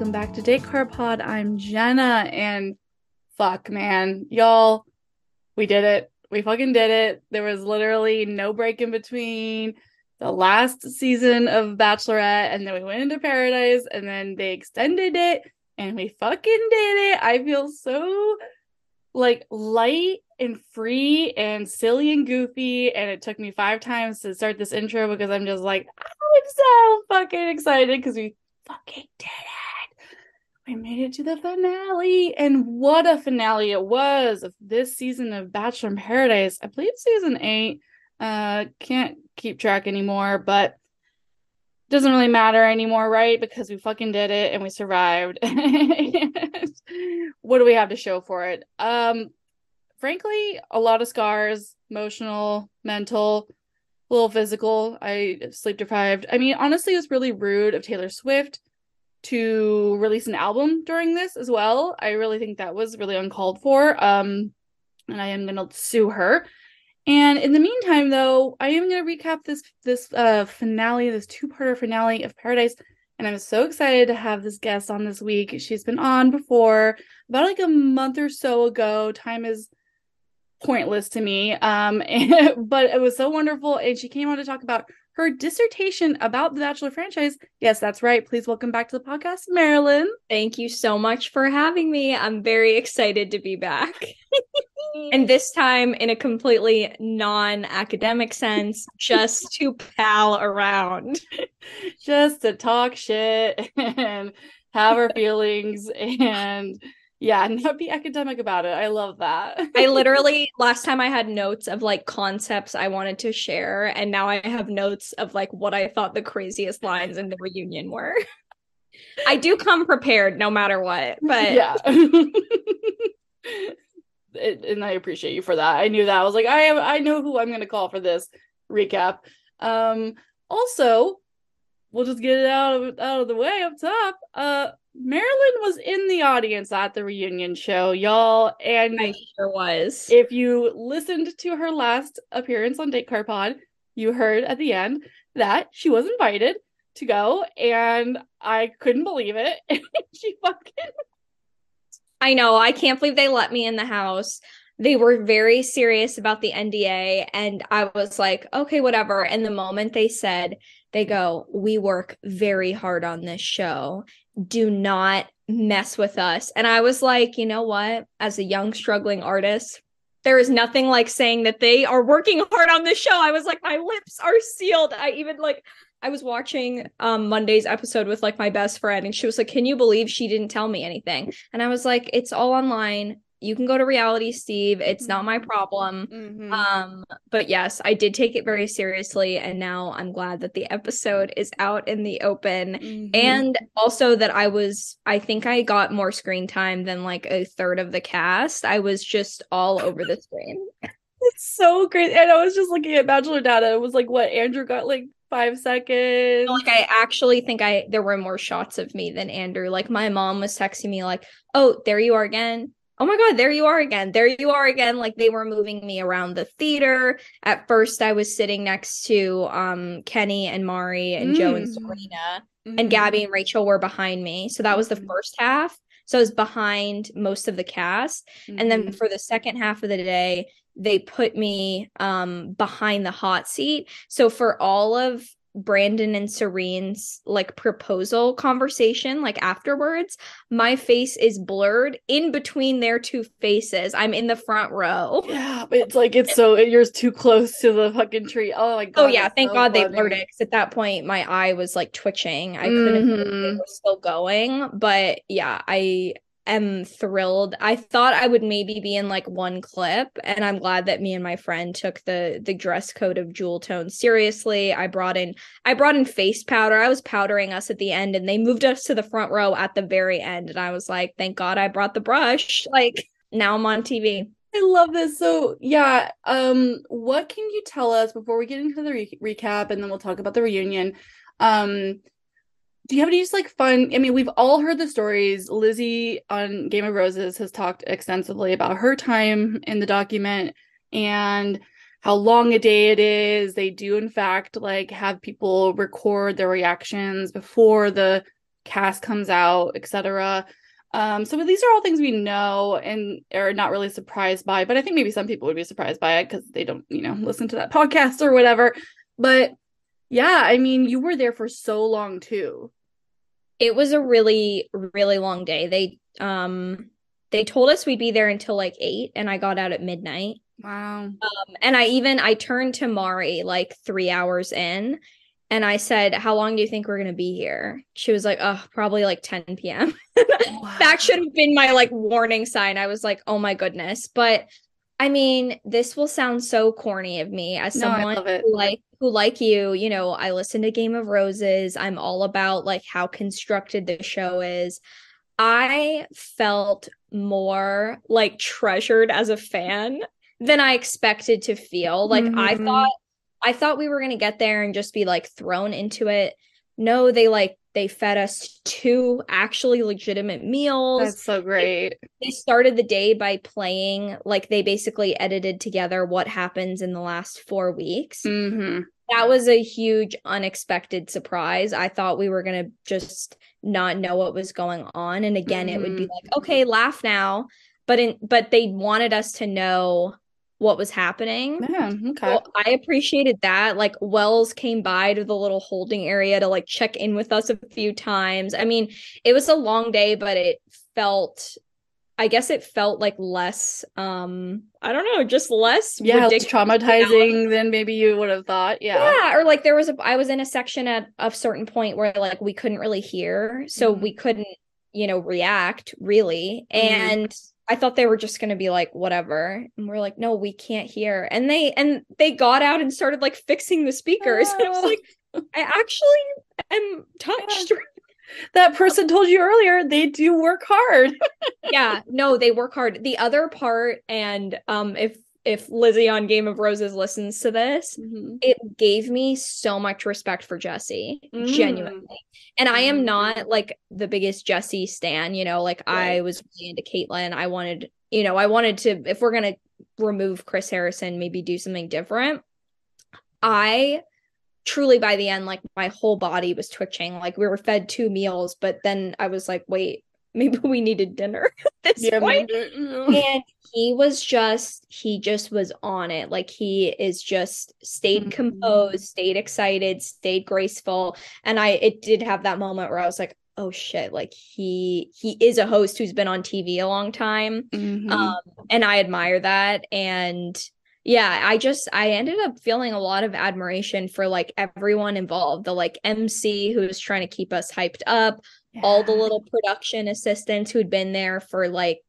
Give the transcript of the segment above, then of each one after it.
welcome back to Date Car Pod. I'm Jenna, and fuck, man, y'all, we did it. We fucking did it. There was literally no break in between the last season of Bachelorette, and then we went into Paradise, and then they extended it, and we fucking did it. I feel so like light and free and silly and goofy. And it took me five times to start this intro because I'm just like, I'm so fucking excited because we fucking did it. We made it to the finale. And what a finale it was of this season of Bachelor in Paradise. I believe season eight. Uh can't keep track anymore, but doesn't really matter anymore, right? Because we fucking did it and we survived. what do we have to show for it? Um frankly, a lot of scars, emotional, mental, a little physical. I sleep deprived. I mean, honestly, it was really rude of Taylor Swift to release an album during this as well. I really think that was really uncalled for. Um, and I am gonna sue her. And in the meantime, though, I am gonna recap this this uh finale, this two-parter finale of Paradise. And I'm so excited to have this guest on this week. She's been on before about like a month or so ago. Time is pointless to me. Um, and, but it was so wonderful. And she came on to talk about her dissertation about the Bachelor franchise. Yes, that's right. Please welcome back to the podcast, Marilyn. Thank you so much for having me. I'm very excited to be back. and this time in a completely non academic sense, just to pal around, just to talk shit and have our feelings and yeah, not be academic about it. I love that. I literally last time I had notes of like concepts I wanted to share, and now I have notes of like what I thought the craziest lines in the reunion were. I do come prepared no matter what, but yeah. it, and I appreciate you for that. I knew that. I was like, I am I know who I'm gonna call for this recap. Um also, we'll just get it out of out of the way up top. Uh Marilyn was in the audience at the reunion show, y'all. And I sure was. If you listened to her last appearance on Date Car Pod, you heard at the end that she was invited to go, and I couldn't believe it. she fucking. I know. I can't believe they let me in the house. They were very serious about the NDA, and I was like, okay, whatever. And the moment they said, they go, We work very hard on this show do not mess with us. And I was like, you know what? As a young, struggling artist, there is nothing like saying that they are working hard on this show. I was like, my lips are sealed. I even like, I was watching um Monday's episode with like my best friend, and she was like, Can you believe she didn't tell me anything? And I was like, It's all online you can go to reality steve. It's not my problem. Mm-hmm. um but yes i did take it very seriously and now i'm glad that the episode is out in the open. Mm-hmm. and also that i was i think i got more screen time than like a third of the cast. I was just all over the screen. It's so great and i was just looking at bachelor data. It was like what andrew got like five seconds. Like I actually think I there were more shots of me than Andrew. Like my mom was texting me like, "Oh, there you are again oh my god there you are again there you are again like they were moving me around the theater at first i was sitting next to um kenny and mari and mm. joe and mm. serena mm-hmm. and gabby and rachel were behind me so that was the mm-hmm. first half so i was behind most of the cast mm-hmm. and then mm-hmm. for the second half of the day they put me um behind the hot seat so for all of Brandon and Serene's like proposal conversation, like afterwards, my face is blurred in between their two faces. I'm in the front row. Yeah, it's like it's so you're too close to the fucking tree. Oh my god. Oh yeah, thank so God funny. they blurred it. Cause at that point my eye was like twitching. I couldn't mm-hmm. it was still going. But yeah, I am thrilled. I thought I would maybe be in like one clip, and I'm glad that me and my friend took the the dress code of jewel tone seriously. I brought in I brought in face powder. I was powdering us at the end, and they moved us to the front row at the very end. And I was like, thank God I brought the brush. Like now I'm on TV. I love this. So yeah, um, what can you tell us before we get into the re- recap, and then we'll talk about the reunion? Um, do you have any just like fun? I mean, we've all heard the stories. Lizzie on Game of Roses has talked extensively about her time in the document and how long a day it is. They do, in fact, like have people record their reactions before the cast comes out, etc. Um, so these are all things we know and are not really surprised by, but I think maybe some people would be surprised by it because they don't, you know, listen to that podcast or whatever. But yeah, I mean, you were there for so long too. It was a really, really long day. They um they told us we'd be there until like eight, and I got out at midnight. Wow. Um, and I even I turned to Mari like three hours in, and I said, "How long do you think we're gonna be here?" She was like, "Oh, probably like 10 p.m." wow. That should have been my like warning sign. I was like, "Oh my goodness!" But I mean, this will sound so corny of me as no, someone who like who like you, you know, I listen to Game of Roses. I'm all about like how constructed the show is. I felt more like treasured as a fan than I expected to feel. Like mm-hmm. I thought I thought we were going to get there and just be like thrown into it. No, they like they fed us two actually legitimate meals. That's so great. They, they started the day by playing like they basically edited together what happens in the last 4 weeks. Mm-hmm that was a huge unexpected surprise. I thought we were going to just not know what was going on and again mm-hmm. it would be mm-hmm. like okay, laugh now, but in but they wanted us to know what was happening. Yeah, okay. Well, I appreciated that. Like Wells came by to the little holding area to like check in with us a few times. I mean, it was a long day, but it felt I guess it felt like less um I don't know, just less yeah, traumatizing than maybe you would have thought. Yeah. Yeah, or like there was a I was in a section at a certain point where like we couldn't really hear, so mm-hmm. we couldn't, you know, react really. Mm-hmm. And I thought they were just going to be like whatever. And we're like, "No, we can't hear." And they and they got out and started like fixing the speakers. Oh. And I was like, I actually am touched. Yeah that person told you earlier they do work hard yeah no they work hard the other part and um if if lizzie on game of roses listens to this mm-hmm. it gave me so much respect for Jesse, mm. genuinely and i am not mm-hmm. like the biggest Jesse stan you know like right. i was really into kaitlyn i wanted you know i wanted to if we're gonna remove chris harrison maybe do something different i truly by the end like my whole body was twitching like we were fed two meals but then i was like wait maybe we needed dinner at this yeah, point. And he was just he just was on it. Like he is just stayed mm-hmm. composed stayed excited stayed graceful. And i it did have that moment where i was like oh shit. Like he he is a host who's been on tv a long time. Mm-hmm. um and i admire that. And yeah i just i ended up feeling a lot of admiration for like everyone involved. The like mc who was trying to keep us hyped up yeah. all the little production assistants who'd been there for like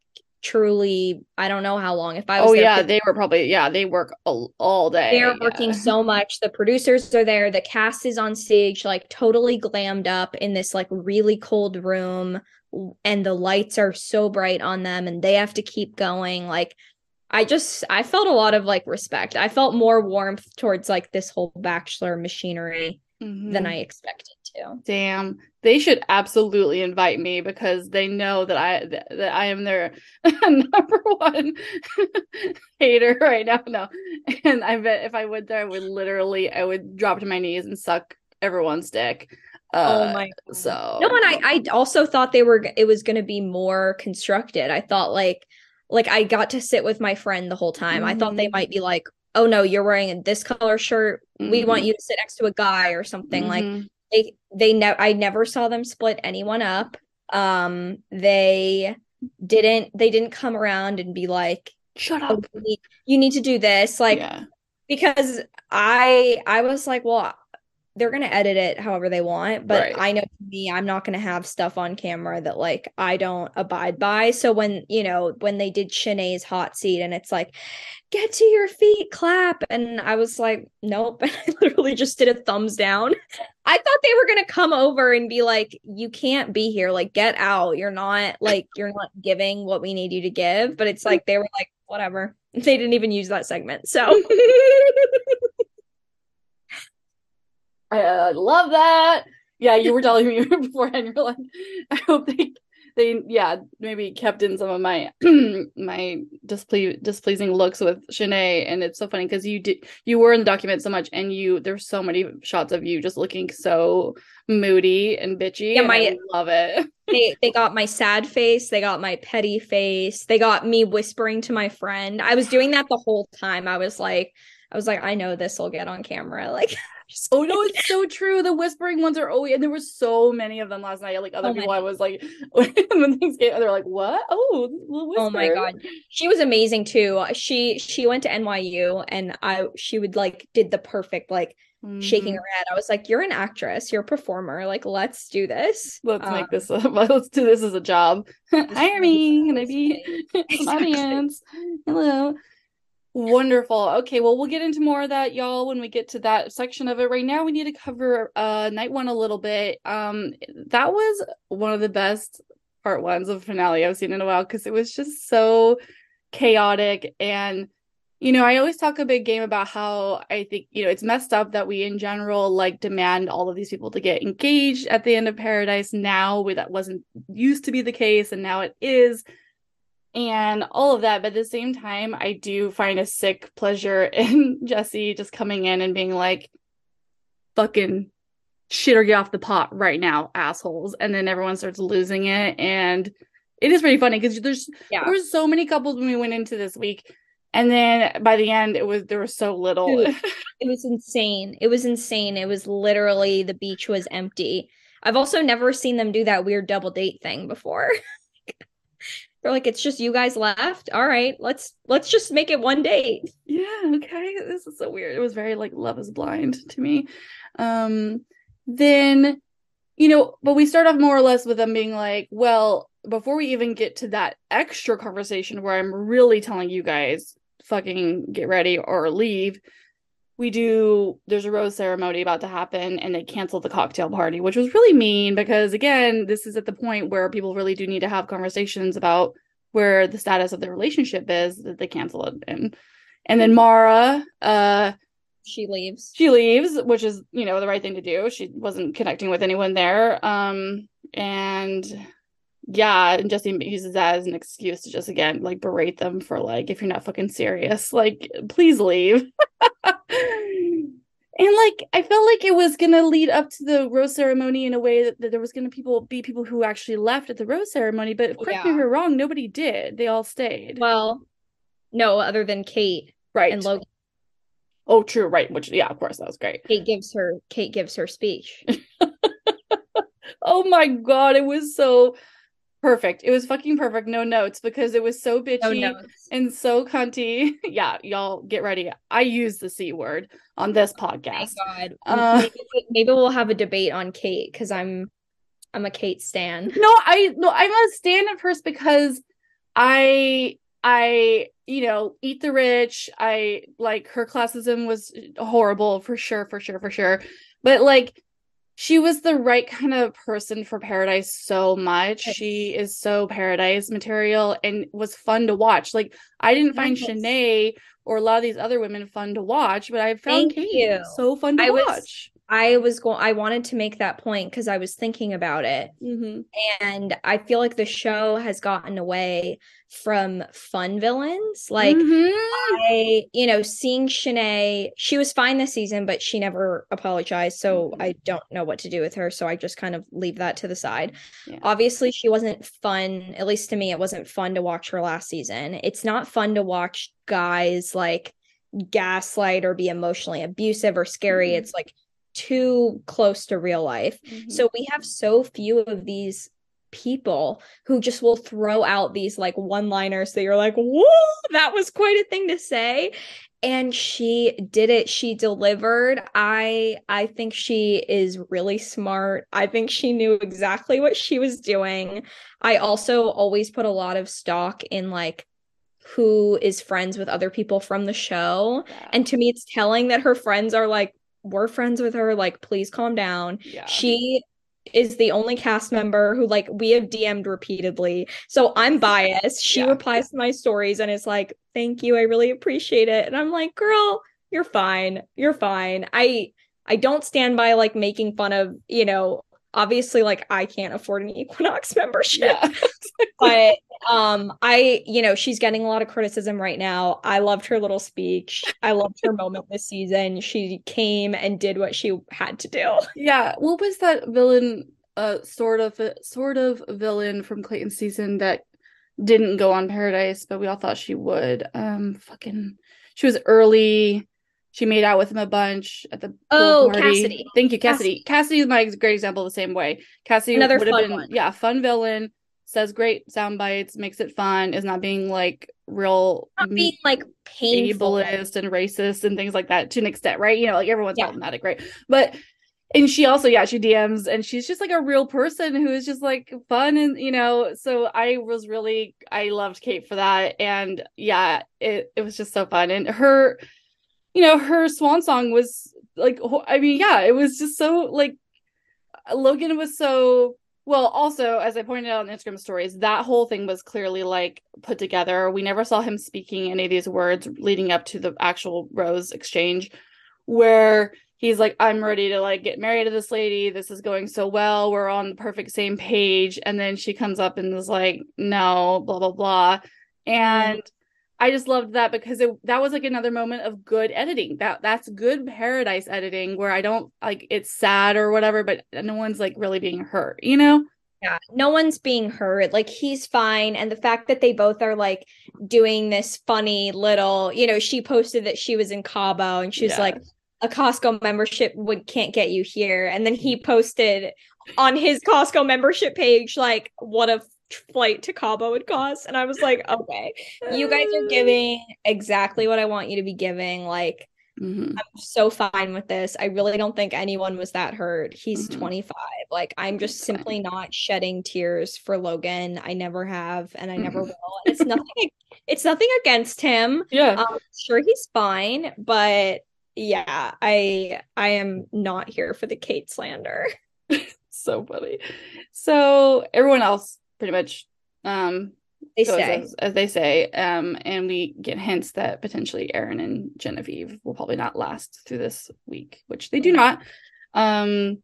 truly i don't know how long if i was oh yeah they were probably yeah they work all, all day they're yeah. working so much the producers are there the cast is on stage like totally glammed up in this like really cold room and the lights are so bright on them and they have to keep going like I just I felt a lot of like respect. I felt more warmth towards like this whole bachelor machinery mm-hmm. than I expected to. Damn. They should absolutely invite me because they know that I that I am their number one hater right now. No. And I bet if I went there I would literally I would drop to my knees and suck everyone's dick. Uh, oh my God. so no and I I also thought they were it was gonna be more constructed. I thought like like I got to sit with my friend the whole time. Mm-hmm. I thought they mm-hmm. might be like, "Oh no, you're wearing this color shirt. Mm-hmm. We want you to sit next to a guy or something." Mm-hmm. Like they they never I never saw them split anyone up. Um they didn't they didn't come around and be like, "Shut up. Oh, you, need, you need to do this." Like yeah. because I I was like, "Well, they're going to edit it however they want but right. i know me i'm not going to have stuff on camera that like i don't abide by. So when you know when they did Shanae's hot seat and it's like get to your feet clap and i was like nope. And i literally just did a thumbs down. I thought they were going to come over and be like you can't be here. Like get out. You're not like you're not giving what we need you to give. But it's like they were like whatever. They didn't even use that segment so I, I love that. Yeah, you were telling me beforehand. You're like, I hope they they yeah maybe kept in some of my my disple- displeasing looks with Shanae, and it's so funny because you did you were in the document so much, and you there's so many shots of you just looking so moody and bitchy. Yeah, and my- I love it. they they got my sad face, they got my petty face, they got me whispering to my friend. I was doing that the whole time. I was like, I was like, I know this will get on camera. Like, Oh no, it's so true. The whispering ones are always, and there were so many of them last night. Like other Oh people, I was like, when things came, they're like, "What? Oh, oh my god, she was amazing too. She she went to NYU, and I she would like did the perfect like shaking Mhm. her head. I was like, you're an actress, you're a performer. Like, let's do this. Let's Um, make this. A, let's do this as a job. Hire me. Can I be Exactly. audience? Hello. Wonderful. Okay, well, we'll get into more of that, y'all, when we get to that section of it. Right now, we need to cover uh night one a little bit. Um, that was one of the best part ones of finale I've seen in a while because it was just so chaotic and you know, I always talk a big game about how I think, you know, it's messed up that we in general like demand all of these people to get engaged at the end of Paradise now, where that wasn't used to be the case and now it is. And all of that. But at the same time, I do find a sick pleasure in Jesse just coming in and being like, fucking shit or get off the pot right now, assholes. And then everyone starts losing it. And it is pretty funny because there's Yeah. there were so many couples when we went into this week. And then by the end, it was there was so little. Dude. It was insane. It was insane. It was literally the beach was empty. I've also never seen them do that weird double date thing before. They're like, it's just you guys left. All right, let's let's just make it one date. yeah, okay. This is so weird. It was very like love is blind to me. Um then you know, but we start off more or less with them being like, well, before we even get to that extra conversation where I'm really telling you guys fucking get ready or leave, we do there's a rose ceremony about to happen and they cancel the cocktail party, which was really mean because again, this is at the point where people really do need to have conversations about where the status of their relationship is that they cancel it and and then Mara uh She leaves. she leaves, which is, you know, the right thing to do. She wasn't connecting with anyone there. Um, and yeah, and Jesse uses that as an excuse to just again like berate them for like, if you're not fucking serious, like please leave. and like I felt like it was gonna lead up to the rose ceremony in a way that, that there was gonna people be people who actually left at the rose ceremony, but correct me if Yeah. you're wrong, nobody did. They all stayed. Well, no, other than Kate right. and Logan. oh, true, right. Which yeah, of course, that was great. Kate gives her Kate gives her speech. Oh my god, it was so perfect. It was fucking perfect. No notes because it was so bitchy notes. and so cunty. yeah, y'all get ready. I use the C word on this Thank podcast. God. Uh, maybe, maybe we'll have a debate on Kate because I'm I'm a Kate stan. No, I no, I'm a stand up first because I I you know eat the rich. I like her classism was horrible for sure, for sure, for sure. But like she was the right kind of person for Paradise so much. She is so Paradise material and was fun to watch. Like I didn't find Yes. Shanae or a lot of these other women fun to watch, but I found Thank Kate you. so fun to I was- watch. I was going I wanted to make that point because I was thinking about it. Mhm. And I feel like the show has gotten away from fun villains. Like Mhm. I, you know, seeing Shanae, she was fine this season, but she never apologized. So Mhm. I don't know what to do with her. So I just kind of leave that to the side. Yeah. Obviously, she wasn't fun, at least to me, it wasn't fun to watch her last season. It's not fun to watch guys like gaslight or be emotionally abusive or scary. Mhm. It's like too close to real life. Mhm. So we have so few of these people who just will throw out these like one-liners that you're like, whoa, that was quite a thing to say. And she did it. She delivered. I I think she is really smart. I think she knew exactly what she was doing. I also always put a lot of stock in like who is friends with other people from the show. Yeah. And to me, it's telling that her friends are like, we're friends with her. Like, please calm down. yeah. She is the only cast member who like we have DM'd repeatedly. So I'm biased. She Yeah. replies to my stories and is like, "Thank you. I really appreciate it." And I'm like, "Girl, you're fine. You're fine." I I don't stand by like making fun of, you know, obviously like I can't afford an Equinox membership. Yeah. but um I, you know, she's getting a lot of criticism right now. I loved her little speech. I loved her moment this season. She came and did what she had to do. Yeah. What was that villain uh sort of sort of villain from Clayton season that didn't go on Paradise, but we all thought she would. Um fucking she was early. She made out with him a bunch at the Oh, party. Cassidy. Thank you, Cassidy. Cassidy is my great example the same way. Cassidy Another fun been one. yeah, fun villain, says great sound bites, makes it fun, is not being like real Not being like painful. ableist and racist and things like that to an extent, right? You know, like everyone's Yeah. problematic, right? But and she also, yeah, she DMs and she's just like a real person who is just like fun and you know, so I was really I loved Kate for that. And yeah, it it was just so fun. And her, you know, her swan song was like I mean, yeah, it was just so like Logan was so well, also, as I pointed out on Instagram stories, that whole thing was clearly like put together. We never saw him speaking any of these words leading up to the actual Rose exchange, where he's like, I'm ready to like get married to this lady. This is going so well. We're on the perfect same page. And then she comes up and is like, no, blah, blah, blah. And mm-hmm. I just loved that because it, that was like another moment of good editing. That that's good paradise editing where I don't like it's sad or whatever, but no one's like really being hurt, you know? Yeah, no one's being hurt. Like he's fine. And the fact that they both are like doing this funny little, you know, she posted that she was in Cabo and she was Yeah. like, a Costco membership would can't get you here. And then he mm-hmm. posted on his Costco membership page, like, what a flight to Cabo would cost. And I was like, okay, you guys are giving exactly what I want you to be giving. Like, Mhm. I'm so fine with this. I really don't think anyone was that hurt. He's Mhm. 25. Like I'm just fine. simply not shedding tears for Logan. I never have and I never Mhm. will. And it's nothing it's nothing against him. Yeah. Um sure he's fine, but yeah, I I am not here for the Kate slander. so funny. So everyone else pretty much um They say. as, as they say. Um and we get hints that potentially Aaron and Genevieve will probably not last through this week, which they do not. Um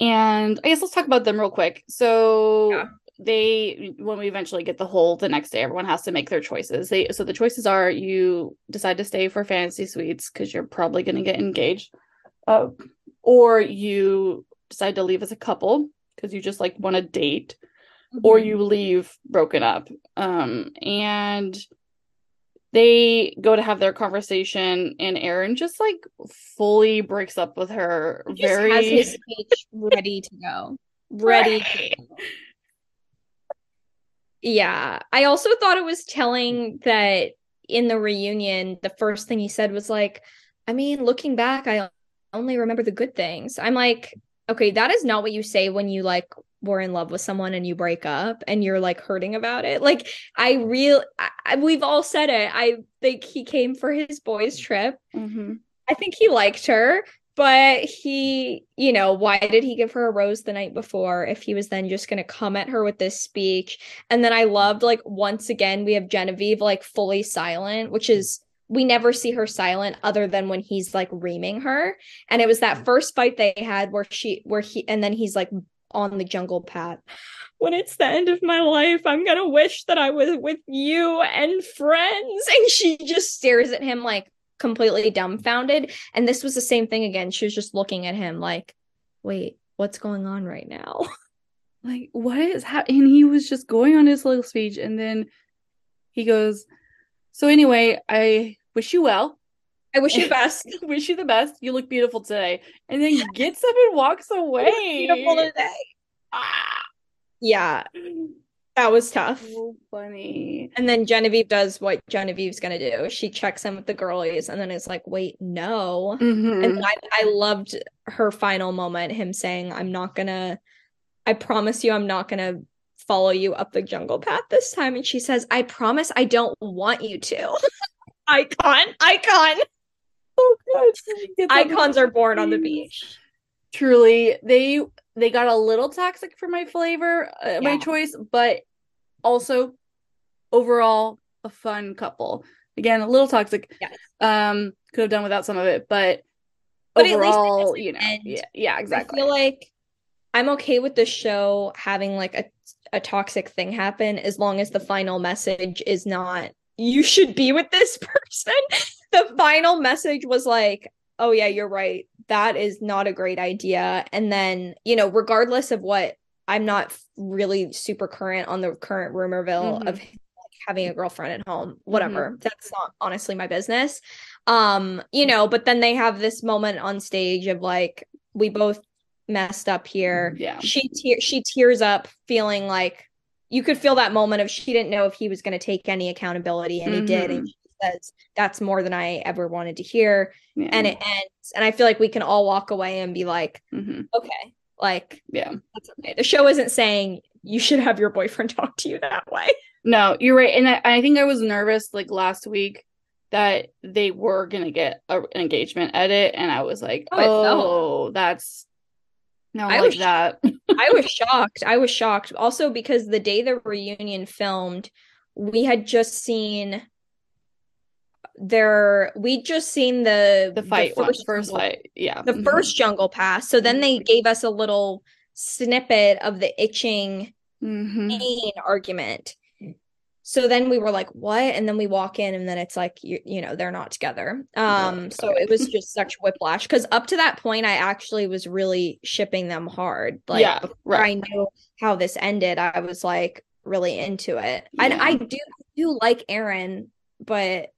and I guess let's talk about them real quick. So Yeah. they when we eventually get the whole the next day, everyone has to make their choices. They so the choices are you decide to stay for fantasy suites because you're probably gonna get engaged. Uh, or you decide to leave as a couple because you just like want to date or Mhm. you leave broken up um and they go to have their conversation and aaron just like fully breaks up with her He very has his speech ready to go. Ready to Right. go. Yeah. I also thought it was telling that in the reunion, the first thing he said was like, I mean, looking back, I only remember the good things. I'm like, okay, that is not what you say when you like were in love with someone and you break up and you're like hurting about it. Like, I real I, we've all said it. I think he came for his boys' trip. Mhm. I think he liked her, but he, you know, why did he give her a rose the night before if he was then just going to come at her with this speech? And then I loved, like, once again, we have Genevieve, like, fully silent, which is, we never see her silent other than when he's, like, reaming her. And it was that first fight they had where she, where he, and then he's, like, on the jungle path. When it's the end of my life, I'm going to wish that I was with you and friends. And she just stares at him, like, completely dumbfounded. And this was the same thing again. She was just looking at him like, wait, what's going on right now? like what is happening and he was just going on his little speech and then he goes so anyway i wish you well I wish you best. wish you the best you look beautiful today and then gets up and walks away Beautiful today. ah, Yeah, that was tough. so funny And then Genevieve does what Genevieve's gonna do. She checks in with the girlies and then is like, wait, no. Mhm. And I, I loved her final moment, him saying, I'm not gonna, I promise you, I'm not gonna follow you up the jungle path this time. And she says, I promise I don't want you to. Icon, icon. So good. He gets up and Icons are born on the beach. truly they they got a little toxic for my flavor uh, my choice but also overall a fun couple again a little toxic Yes. um could have done without some of it but, But at least overall you know yeah yeah I exactly feel like I'm okay with the show having like a a toxic thing happen as long as the final message is not you should be with this person. The final message was like, "Oh yeah, you're right. That is not a great idea." And then, you know, regardless of what I'm not really super current on the current rumorville mm-hmm. of like, having a girlfriend at home, whatever. Mm-hmm. That's not honestly my business. Um, you know, but then they have this moment on stage of like we both messed up here. Yeah. She te- she tears up feeling like you could feel that moment of she didn't know if he was going to take any accountability and mm-hmm. he did and mm-hmm. she says that's more than I ever wanted to hear yeah. and it ends and I feel like we can all walk away and be like mm-hmm. okay like yeah that's okay the show isn't saying you should have your boyfriend talk to you that way no you're right and I, I think I was nervous like last week that they were gonna get a, an engagement edit and I was like oh, oh that's no, I like was, that. I was shocked. I was shocked. Also because the day the reunion filmed, we had just seen there we just seen the the fight the first, first jungle, fight yeah the mm-hmm. first jungle pass so then they mm-hmm. gave us a little snippet of the itching mm-hmm. argument so then we were like what and then we walk in and then it's like you, you know they're not together um so it was just such whiplash because up to that point i actually was really shipping them hard like yeah, right. i knew how this ended i was like really into it yeah. and i do do like aaron but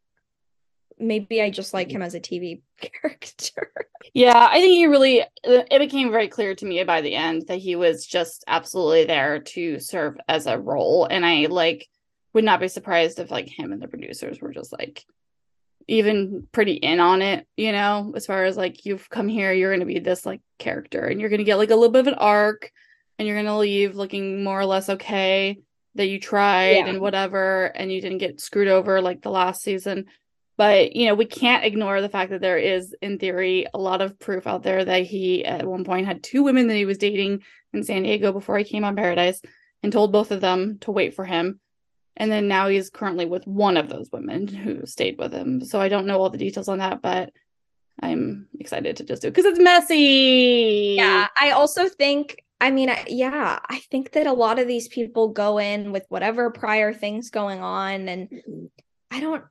maybe i just like mm-hmm. him as a tv character yeah i think he really it became very clear to me by the end that he was just absolutely there to serve as a role and i like would not be surprised if like him and the producers were just like even pretty in on it, you know, as far as like you've come here, you're going to be this like character and you're going to get like a little bit of an arc and you're going to leave looking more or less okay that you tried yeah. and whatever and you didn't get screwed over like the last season. But, you know, we can't ignore the fact that there is in theory a lot of proof out there that he at one point had two women that he was dating in San Diego before he came on Paradise and told both of them to wait for him and then now he's currently with one of those women who stayed with him. So I don't know all the details on that, but I'm excited to just do it because it's messy. Yeah. I also think, I mean, yeah, I think that a lot of these people go in with whatever prior things going on. And mm-hmm. I don't,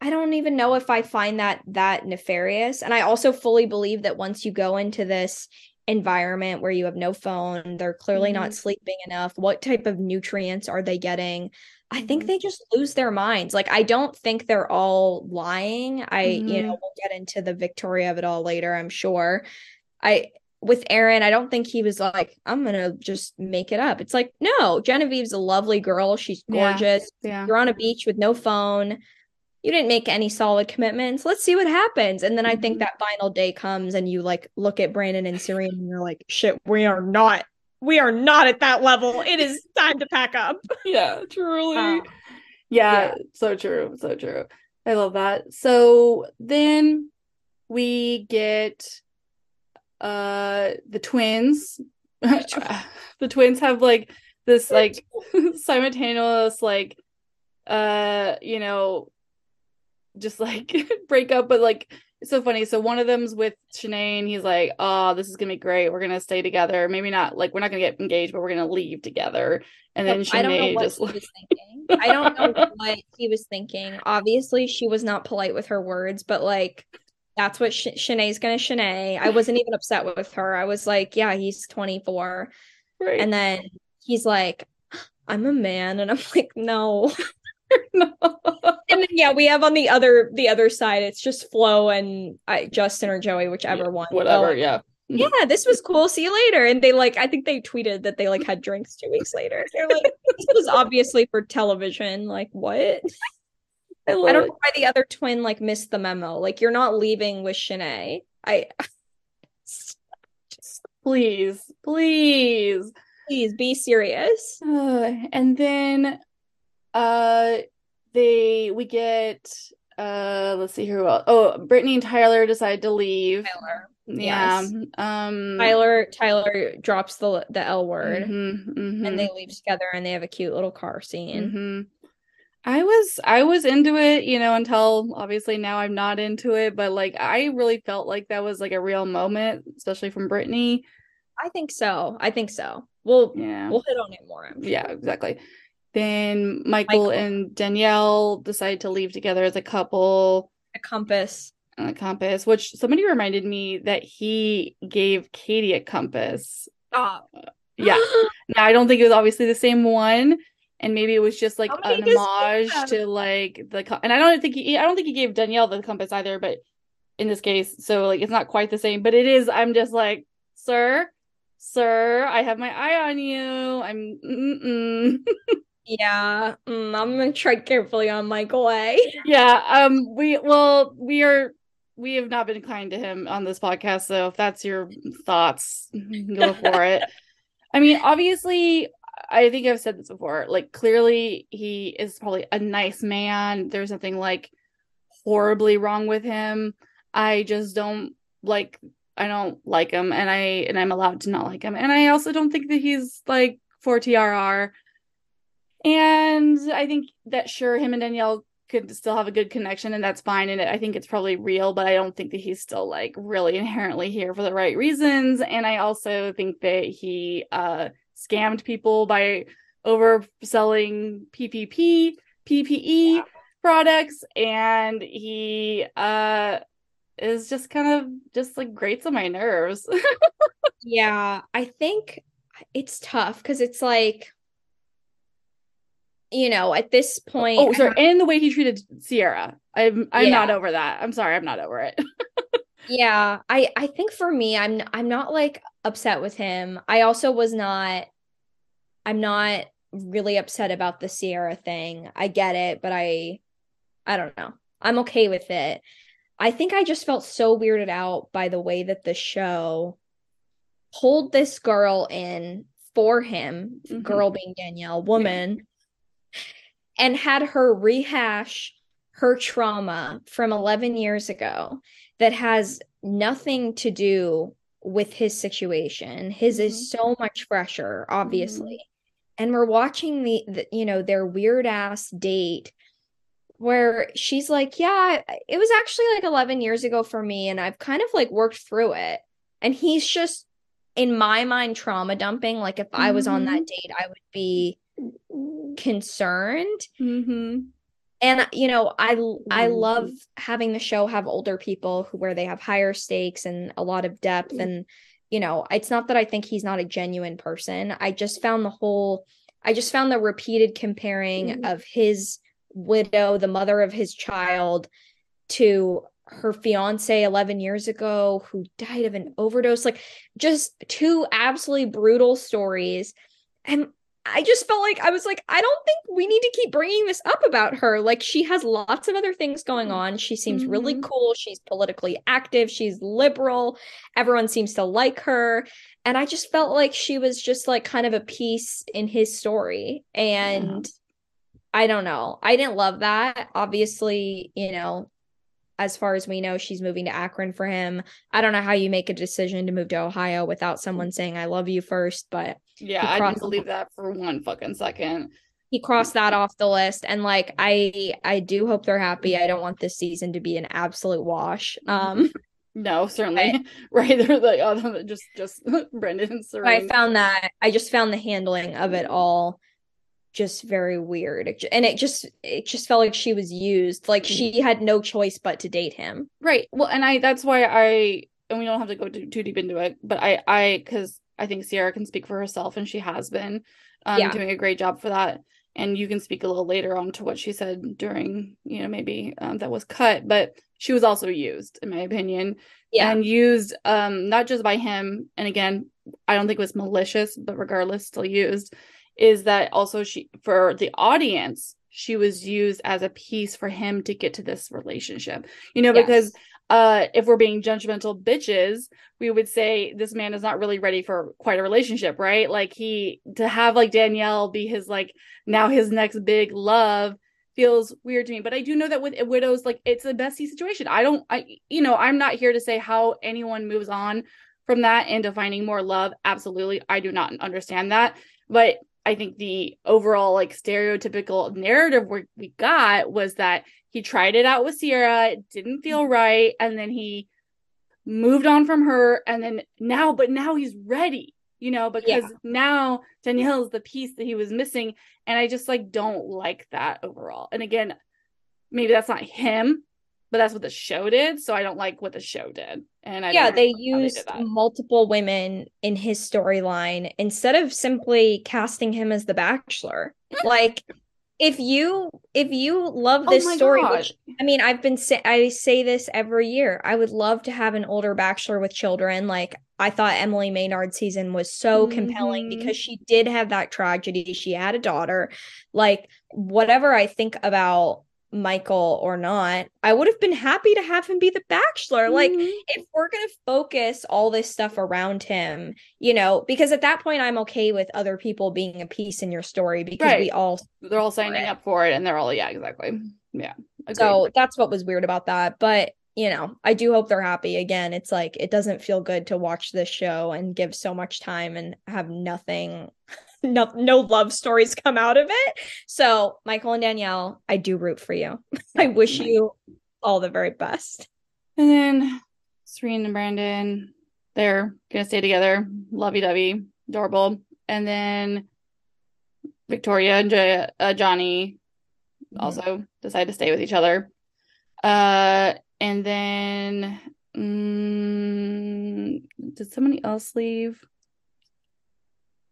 I don't even know if I find that that nefarious. And I also fully believe that once you go into this environment where you have no phone, they're clearly mm-hmm. not sleeping enough. What type of nutrients are they getting? I think mm-hmm. they just lose their minds. Like I don't think they're all lying. I mm-hmm. you know, mm-hmm. we'll get into the Victoria of it all later, I'm sure. I with Aaron, I don't think he was like, I'm gonna just make it up. It's like, no, Genevieve's a lovely girl. She's gorgeous. Yeah, yeah. You're on a beach with no phone. You didn't make any solid commitments. Let's see what happens. And then I think mm-hmm. that final day comes and you like look at Brandon and Serene and you're like, shit, we are not we are not at that level. It is time to pack up. Yeah, truly. Um, yeah, yeah, so true. So true. I love that. So then we get uh the twins. the twins have like this like simultaneous like uh you know just like break up, but like it's so funny. So one of them's with Shanae, and he's like, "Oh, this is gonna be great. We're gonna stay together. Maybe not like we're not gonna get engaged, but we're gonna leave together." And then Shanae I don't know what just he was thinking. I don't know what he was thinking. Obviously, she was not polite with her words, but like that's what Sh- Shanae's gonna Shanae. I wasn't even upset with her. I was like, "Yeah, he's 24," right. and then he's like, "I'm a man," and I'm like, "No." no. And then yeah, we have on the other the other side, it's just Flo and I, Justin or Joey, whichever yeah, one. Whatever, yeah. Yeah, this was cool. See you later. And they like, I think they tweeted that they like had drinks two weeks later. They're like, this was obviously for television. Like, what? I, I don't it. know why the other twin like missed the memo. Like, you're not leaving with Shanae. I just please, please, please be serious. Uh, and then uh, they we get uh, let's see who else. Oh, Brittany and Tyler decide to leave. Tyler. Yeah. Yes. Um Tyler Tyler drops the the L word mm-hmm, mm-hmm. and they leave together and they have a cute little car scene. Mm-hmm. I was I was into it, you know, until obviously now I'm not into it, but like I really felt like that was like a real moment, especially from Brittany. I think so. I think so. We'll Yeah. we'll hit on it more. I'm Yeah, exactly. Then Michael, Michael. and Danielle decide to leave together as a couple A compass. on a compass, which somebody reminded me that he gave Katie a compass. Stop. Yeah. Now I don't think it was obviously the same one, and maybe it was just like an homage to like the co- and I don't think he I don't think he gave Danielle the compass either, but in this case, so like it's not quite the same, but it is. I'm just like, sir, sir, I have my eye on you. I'm. Yeah, mm, I'm gonna tread carefully on Michael A. yeah. Um. We well we are. We have not been kind to him on this podcast, so if that's your thoughts, go for it. I mean, obviously, I think I've said this before. Like, clearly, he is probably a nice man. There's nothing like horribly wrong with him. I just don't like. I don't like him, and I and I'm allowed to not like him. And I also don't think that he's like for TRR. And I think that sure, him and Danielle could still have a good connection, and that's fine. And I think it's probably real, but I don't think that he's still like really inherently here for the right reasons. And I also think that he uh scammed people by overselling PPP, PPE Yeah. products, and he uh is just kind of just like grates on my nerves. Yeah, I think it's tough because it's like, you know, at this point, oh, sorry, and the way he treated Sierra. I'm I'm Yeah. not over that. I'm sorry, I'm not over it. yeah, I I think for me, I'm I'm not like upset with him. I also was not. I'm not really upset about the Sierra thing. I get it, but I, I don't know. I'm okay with it. I think I just felt so weirded out by the way that the show pulled this girl in for him, Mhm. girl being Danielle, woman, and had her rehash her trauma from 11 years ago that has nothing to do with his situation. His Mhm. is so much fresher, obviously. And we're watching the, the you know, their weird ass date where she's like, Yeah, it was actually like 11 years ago for me, and I've kind of like worked through it. And he's just, in my mind, trauma dumping. Like, if I was on that date, I would be concerned. Mm-hmm. And you know, I I Mhm. love having the show have older people who where they have higher stakes and a lot of depth and you know, it's not that I think he's not a genuine person. I just found the whole I just found the repeated comparing Mhm. of his widow, the mother of his child to her fiance 11 years ago who died of an overdose like just two absolutely brutal stories and I just felt like I was like, I don't think we need to keep bringing this up about her. Like, she has lots of other things going on. She seems really Mhm. cool. She's politically active. She's liberal. Everyone seems to like her. And I just felt like she was just like kind of a piece in his story. And I don't know. I didn't love that. Obviously, you know, as far as we know, she's moving to Akron for him. I don't know how you make a decision to move to Ohio without someone saying, I love you first, but Yeah, I didn't believe that for one fucking second. he crossed that off the list and like i i do hope they're happy i don't want this season to be an absolute wash um No, certainly. right. They're like, oh, just, just Brendan and i found that i just found the handling of it all just very weird and it just it just felt like she was used like she had no choice but to date him Right. Well, and I that's why I and we don't have to go too, too deep into it, but I I because I think Sierra can speak for herself and she has been um Yeah. doing a great job for that. And you can speak a little later on to what she said during, you know, maybe um, that was cut, but she was also used, in my opinion, yeah and used um not just by him. And again, I don't think it was malicious, but regardless, still used. Is that also she for the audience? She was used as a piece for him to get to this relationship, you know, Yes. because uh if we're being judgmental bitches we would say this man is not really ready for quite a relationship right? Like he to have like danielle be his like now his next big love feels weird to me. But i do know that with widows like it's a bestie situation. I don't i you know i'm not here to say how anyone moves on from that into finding more love. Absolutely. I do not understand that. But i think the overall like stereotypical narrative we, we got was that he tried it out with Sierra, it didn't feel right, and then he moved on from her and then now but now he's ready you know because Yeah. now danielle is the piece that he was missing and i just like don't like that overall and again maybe that's not him but that's what the show did so i don't like what the show did and i yeah, they used that. multiple women in his storyline instead of simply casting him as the bachelor. Mm-hmm. Like if you if you love Oh this my story, which I mean, I've been say I say this every year. I would love to have an older bachelor with children. Like I thought Emily Maynard's season was so compelling Mhm. because she did have that tragedy. She had a daughter. Like whatever I think about Michael or not, I would have been happy to have him be the bachelor. Like Mhm. if we're going to focus all this stuff around him, you know, because at that point I'm okay with other people being a piece in your story because we all they're all signing it. up for it and they're all yeah exactly yeah agreed. so that's what was weird about that. But you know, I do hope they're happy. Again, it's like it doesn't feel good to watch this show and give so much time and have nothing no no love stories come out of it. So Michael and Danielle, I do root for you. I wish you all the very best. And then Serene and Brandon, they're gonna stay together, lovey dovey, adorable. And then Victoria and Jo- uh, Johnny also decide to stay with each other. Uh, and then mm, did somebody else leave?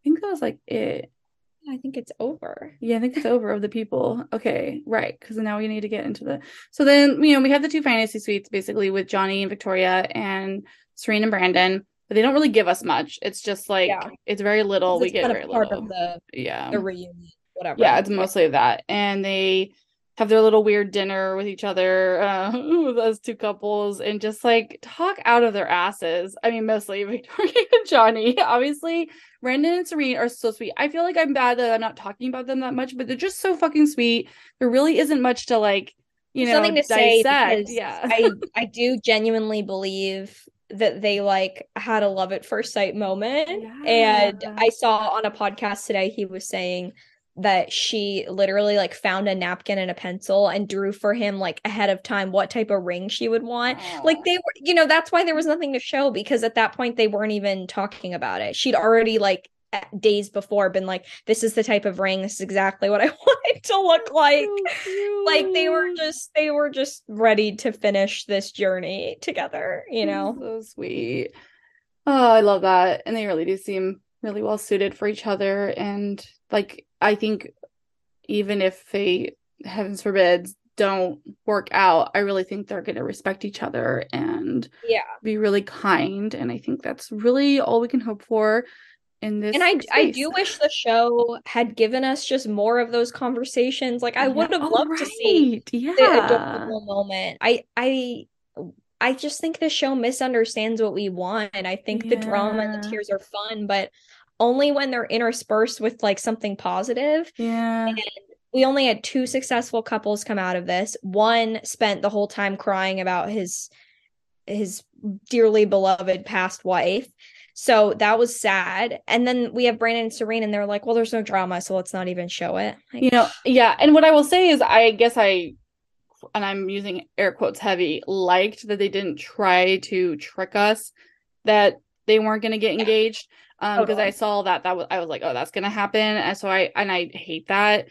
I think that was like it. I think it's over. Yeah, I think it's over of the people. Okay, right. Because now we need to get into the. So then, you know, we have the two fantasy suites basically with Johnny and Victoria and Serene and Brandon, but they don't really give us much. It's just like Yeah. it's very little. We get very little. of the yeah. the reunion, whatever. Yeah, it's mostly that. And they have their little weird dinner with each other, uh, with those two couples, and just like talk out of their asses. I mean, mostly Victoria and Johnny. Obviously, Brandon and Serene are so sweet. I feel like I'm bad that I'm not talking about them that much, but they're just so fucking sweet. There really isn't much to like, you There's know, something to say dissect. because Yeah. I I do genuinely believe that they like had a love at first sight moment. And I saw on a podcast today he was saying that she literally like found a napkin and a pencil and drew for him like ahead of time what type of ring she would want. Like they were, you know, that's why there was nothing to show because at that point they weren't even talking about it. She'd already like days before been like, this is the type of ring. This is exactly what I want it to look like. Like they were just, they were just ready to finish this journey together, you know? So sweet. Oh, I love that. And they really do seem really well suited for each other. And like, I think even if they, heavens forbid, don't work out, I really think they're going to respect each other and Yeah. be really kind. And I think that's really all we can hope for in this. And I, I do wish the show had given us just more of those conversations. Like I Yeah. would have Oh, loved to see right. the Yeah. adorable moment. I I I just think the show misunderstands what we want. And I think the drama and the tears are fun, but only when they're interspersed with like something positive. Yeah. We only had two successful couples come out of this. One spent the whole time crying about his his dearly beloved past wife. So that was sad. And then we have Brandon and Serene, and they're like, well, there's no drama, so let's not even show it. Like, You know, yeah. And what I will say is, I guess I, and I'm using air quotes heavy, liked that they didn't try to trick us that they weren't going to get engaged. Um, because I saw that that was I was like, oh, that's going to happen. And so I and I hate that.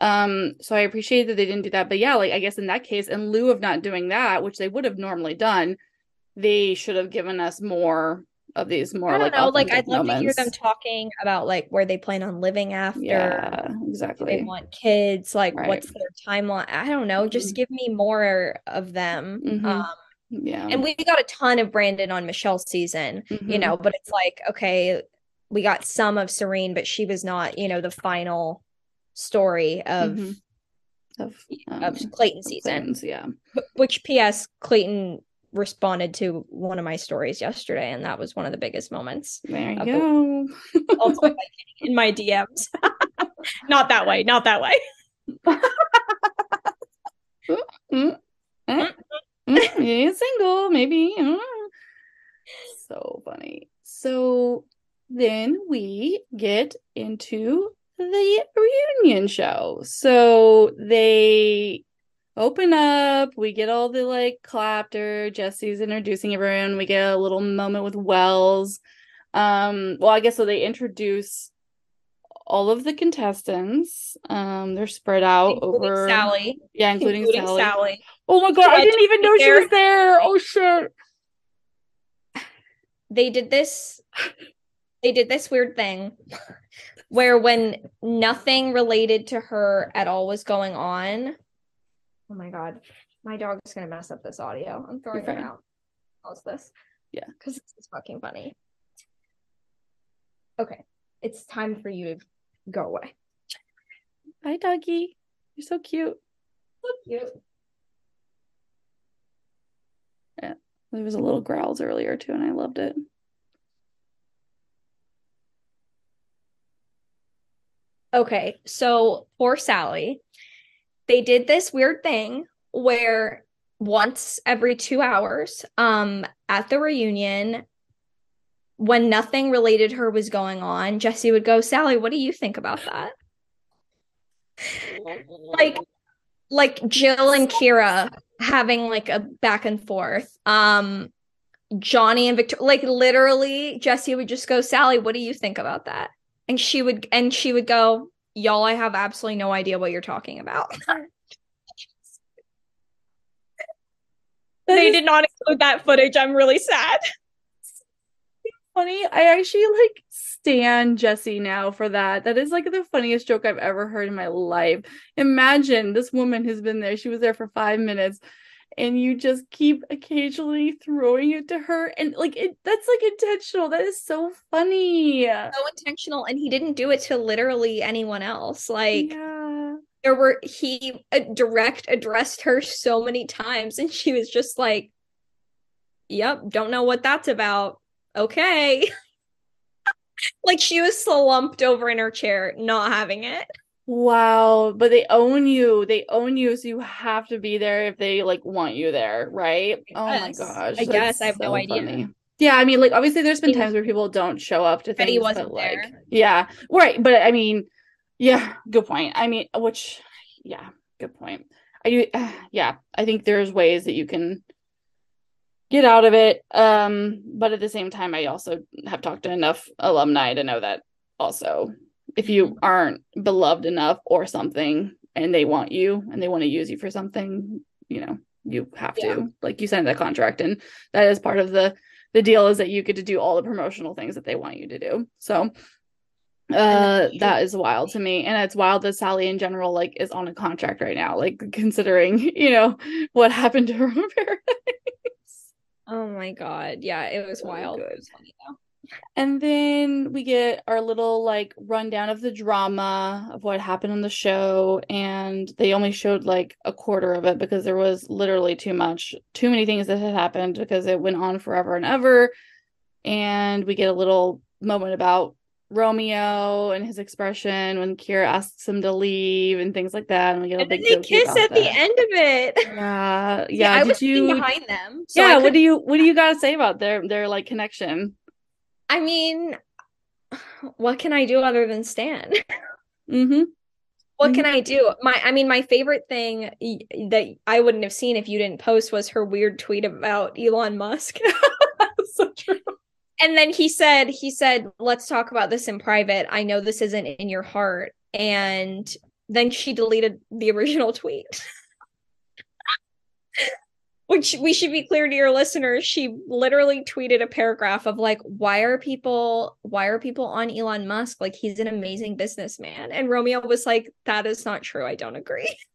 Um, so I appreciate that they didn't do that. But yeah, like I guess in that case, in lieu of not doing that, which they would have normally done, they should have given us more of these more I don't like know. Like, I'd love to hear them talking about like where they plan on living after. Yeah, Do they want kids? Like, Right. what's their timeline? I don't know. Just Mhm. give me more of them. Mhm. Um, Yeah. and we got a ton of Brandon on Michelle's season, you Mhm. know, but it's like, okay, we got some of Serene, but she was not, you know, the final story of Mhm. of of um, Clayton season. Clayton's, yeah. Which PS Clayton responded to one of my stories yesterday, and that was one of the biggest moments. There you Of go. Also by in my DMs. not that way, not that way. Mm, single, maybe. I. So funny. So then we get into the reunion show. So they open up. We get all the like clapter. Jesse's introducing everyone. We get a little moment with Wells. Um, well, I guess so they introduce all of the contestants. Um, they're spread out Including over Salley. Yeah, including, Including Salley. Salley. Oh my god, I didn't even know she was there. Oh shit. They did this. They did this weird thing where when nothing related to her at all was going on. Oh my god, my dog is gonna mess up this audio. I'm throwing You're it fine. out. How's this? Yeah. because this is fucking funny. Okay, it's time for you to go away. Hi, doggy. You're so cute. So cute. Yeah, there was a little growls earlier too, and I loved it. Okay, so poor Salley. They did this weird thing where once every two hours, um, at the reunion, when nothing related her was going on, Jesse would go, Salley, what do you think about that? Like, like Jill and Kira having like a back and forth. Um, Johnny and Victor, like literally, Jesse would just go, Salley, what do you think about that? And she would, and she would go, Y'all, I have absolutely no idea what you're talking about. they did not include that footage. I'm really sad. Funny. I actually like stan Jesse now for that. That is like the funniest joke I've ever heard in my life. Imagine this woman who's been there. She was there for five minutes. And you just keep occasionally throwing it to her, and like it, that's like intentional. That is so funny. So intentional, and he didn't do it to literally anyone else. Like yeah. there were he uh, direct addressed her so many times, and she was just like, "Yep, don't know what that's about." Okay. like she was slumped over in her chair, not having it. Wow, but they own you. They own you, so you have to be there if they like want you there, right? Oh my gosh. I guess. I have no idea. funny. Yeah, I mean, like obviously there's been times where people don't show up to things, wasn't but like there. yeah, right. But I mean, yeah, good point. I mean, which yeah, good point. I do yeah, I think there's ways that you can get out of it. Um, but at the same time, I also have talked to enough alumni to know that also if you aren't beloved enough or something and they want you and they want to use you for something, you know, you have Yeah. to. Like you signed that contract and that is part of the the deal is that you get to do all the promotional things that they want you to do. So uh that is wild to me and it's wild that Salley in general like is on a contract right now like considering you know what happened to her. Oh my god. Yeah, it was So wild. It was funny. And then we get our little like rundown of the drama of what happened on the show. And they only showed like a quarter of it because there was literally too much, too many things that had happened because it went on forever and ever. And we get a little moment about Romeo and his expression when Kira asks him to leave and things like that. And we get a And big they kiss at the end of it. Yeah, yeah. Yeah, I was you? behind them. so yeah. What do you? What do you got to say about their their like connection? I mean, what can I do other than stand? Mm-hmm. What can I do? My, I mean, my favorite thing that I wouldn't have seen if you didn't post was her weird tweet about Elon Musk. so true. And then he said, he said, let's talk about this in private. I know this isn't in your heart. And then she deleted the original tweet. Which we should be clear to your listeners, she literally tweeted a paragraph of like, why are people why are people on Elon Musk? Like he's an amazing businessman. And Romeo was like, that is not true. I don't agree.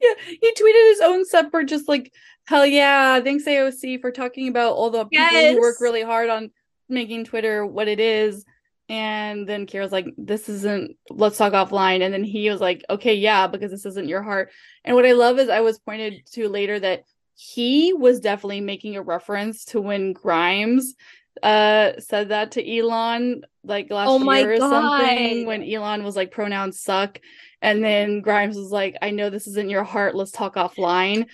Yeah, he tweeted his own separate, just like, hell yeah, thanks AOC for talking about all the people who work really hard on making Twitter what it is. And then Kira's like, this isn't, let's talk offline. And then he was like, okay, yeah, because this isn't your heart. And what I love is I was pointed to later that he was definitely making a reference to when Grimes uh said that to Elon like last Oh year or something when Elon was like pronouns suck and then Grimes was like I know this isn't your heart let's talk offline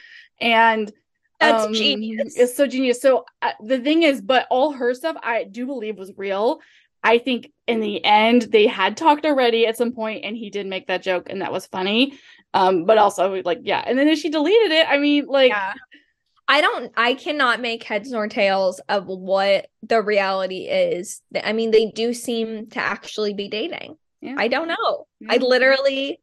and That's um, genius. It's so genius. So uh, the thing is, but all her stuff I do believe was real. I think in the end they had talked already at some point and he did make that joke and that was funny. Um, but also like, yeah. And then she deleted it. I mean, like Yeah. I don't I cannot make heads nor tails of what the reality is. I mean, they do seem to actually be dating. Yeah. I don't know. I literally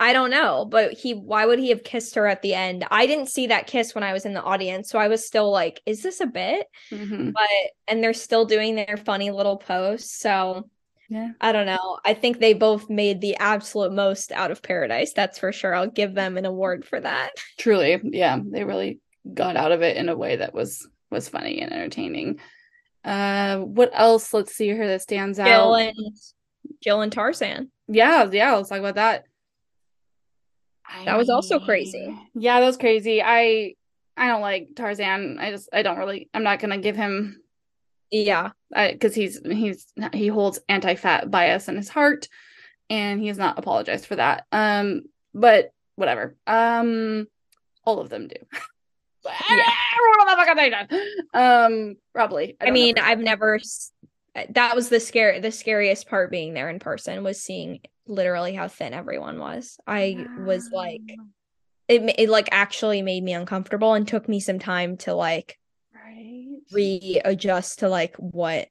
I don't know, but he why would he have kissed her at the end? I didn't see that kiss when I was in the audience, so I was still like, is this a bit? Mhm. But and they're still doing their funny little posts, so Yeah. I don't know. I think they both made the absolute most out of paradise. That's for sure. I'll give them an award for that. Truly. Yeah. They really got out of it in a way that was was funny and entertaining. Uh what else? Let's see here that stands out. Jill and Jill and Tarzan. Yeah, yeah, let's talk about that. That was also crazy. Yeah, that was crazy. I I don't like Tarzan. I just I don't really I'm not gonna give him Yeah. because he's he's he holds anti-fat bias in his heart and he has not apologized for that. Um but whatever. Um all of them do. Yeah. um probably. I, know mean. I've never that was the scare the scariest part being there in person was seeing literally how thin everyone was. I was like it, it like actually made me uncomfortable and took me some time to like right. readjust to like what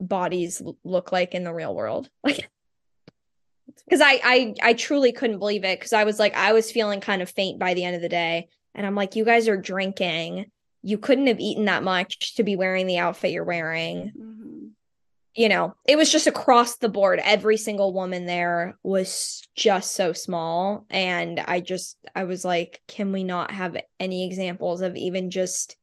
bodies look like in the real world like because I, I i truly couldn't believe it because i was like i was feeling kind of faint by the end of the day and i'm like you guys are drinking you couldn't have eaten that much to be wearing the outfit you're wearing Mhm. You know it was just across the board. Every single woman there was just so small. And i just i was like can we not have any examples of even just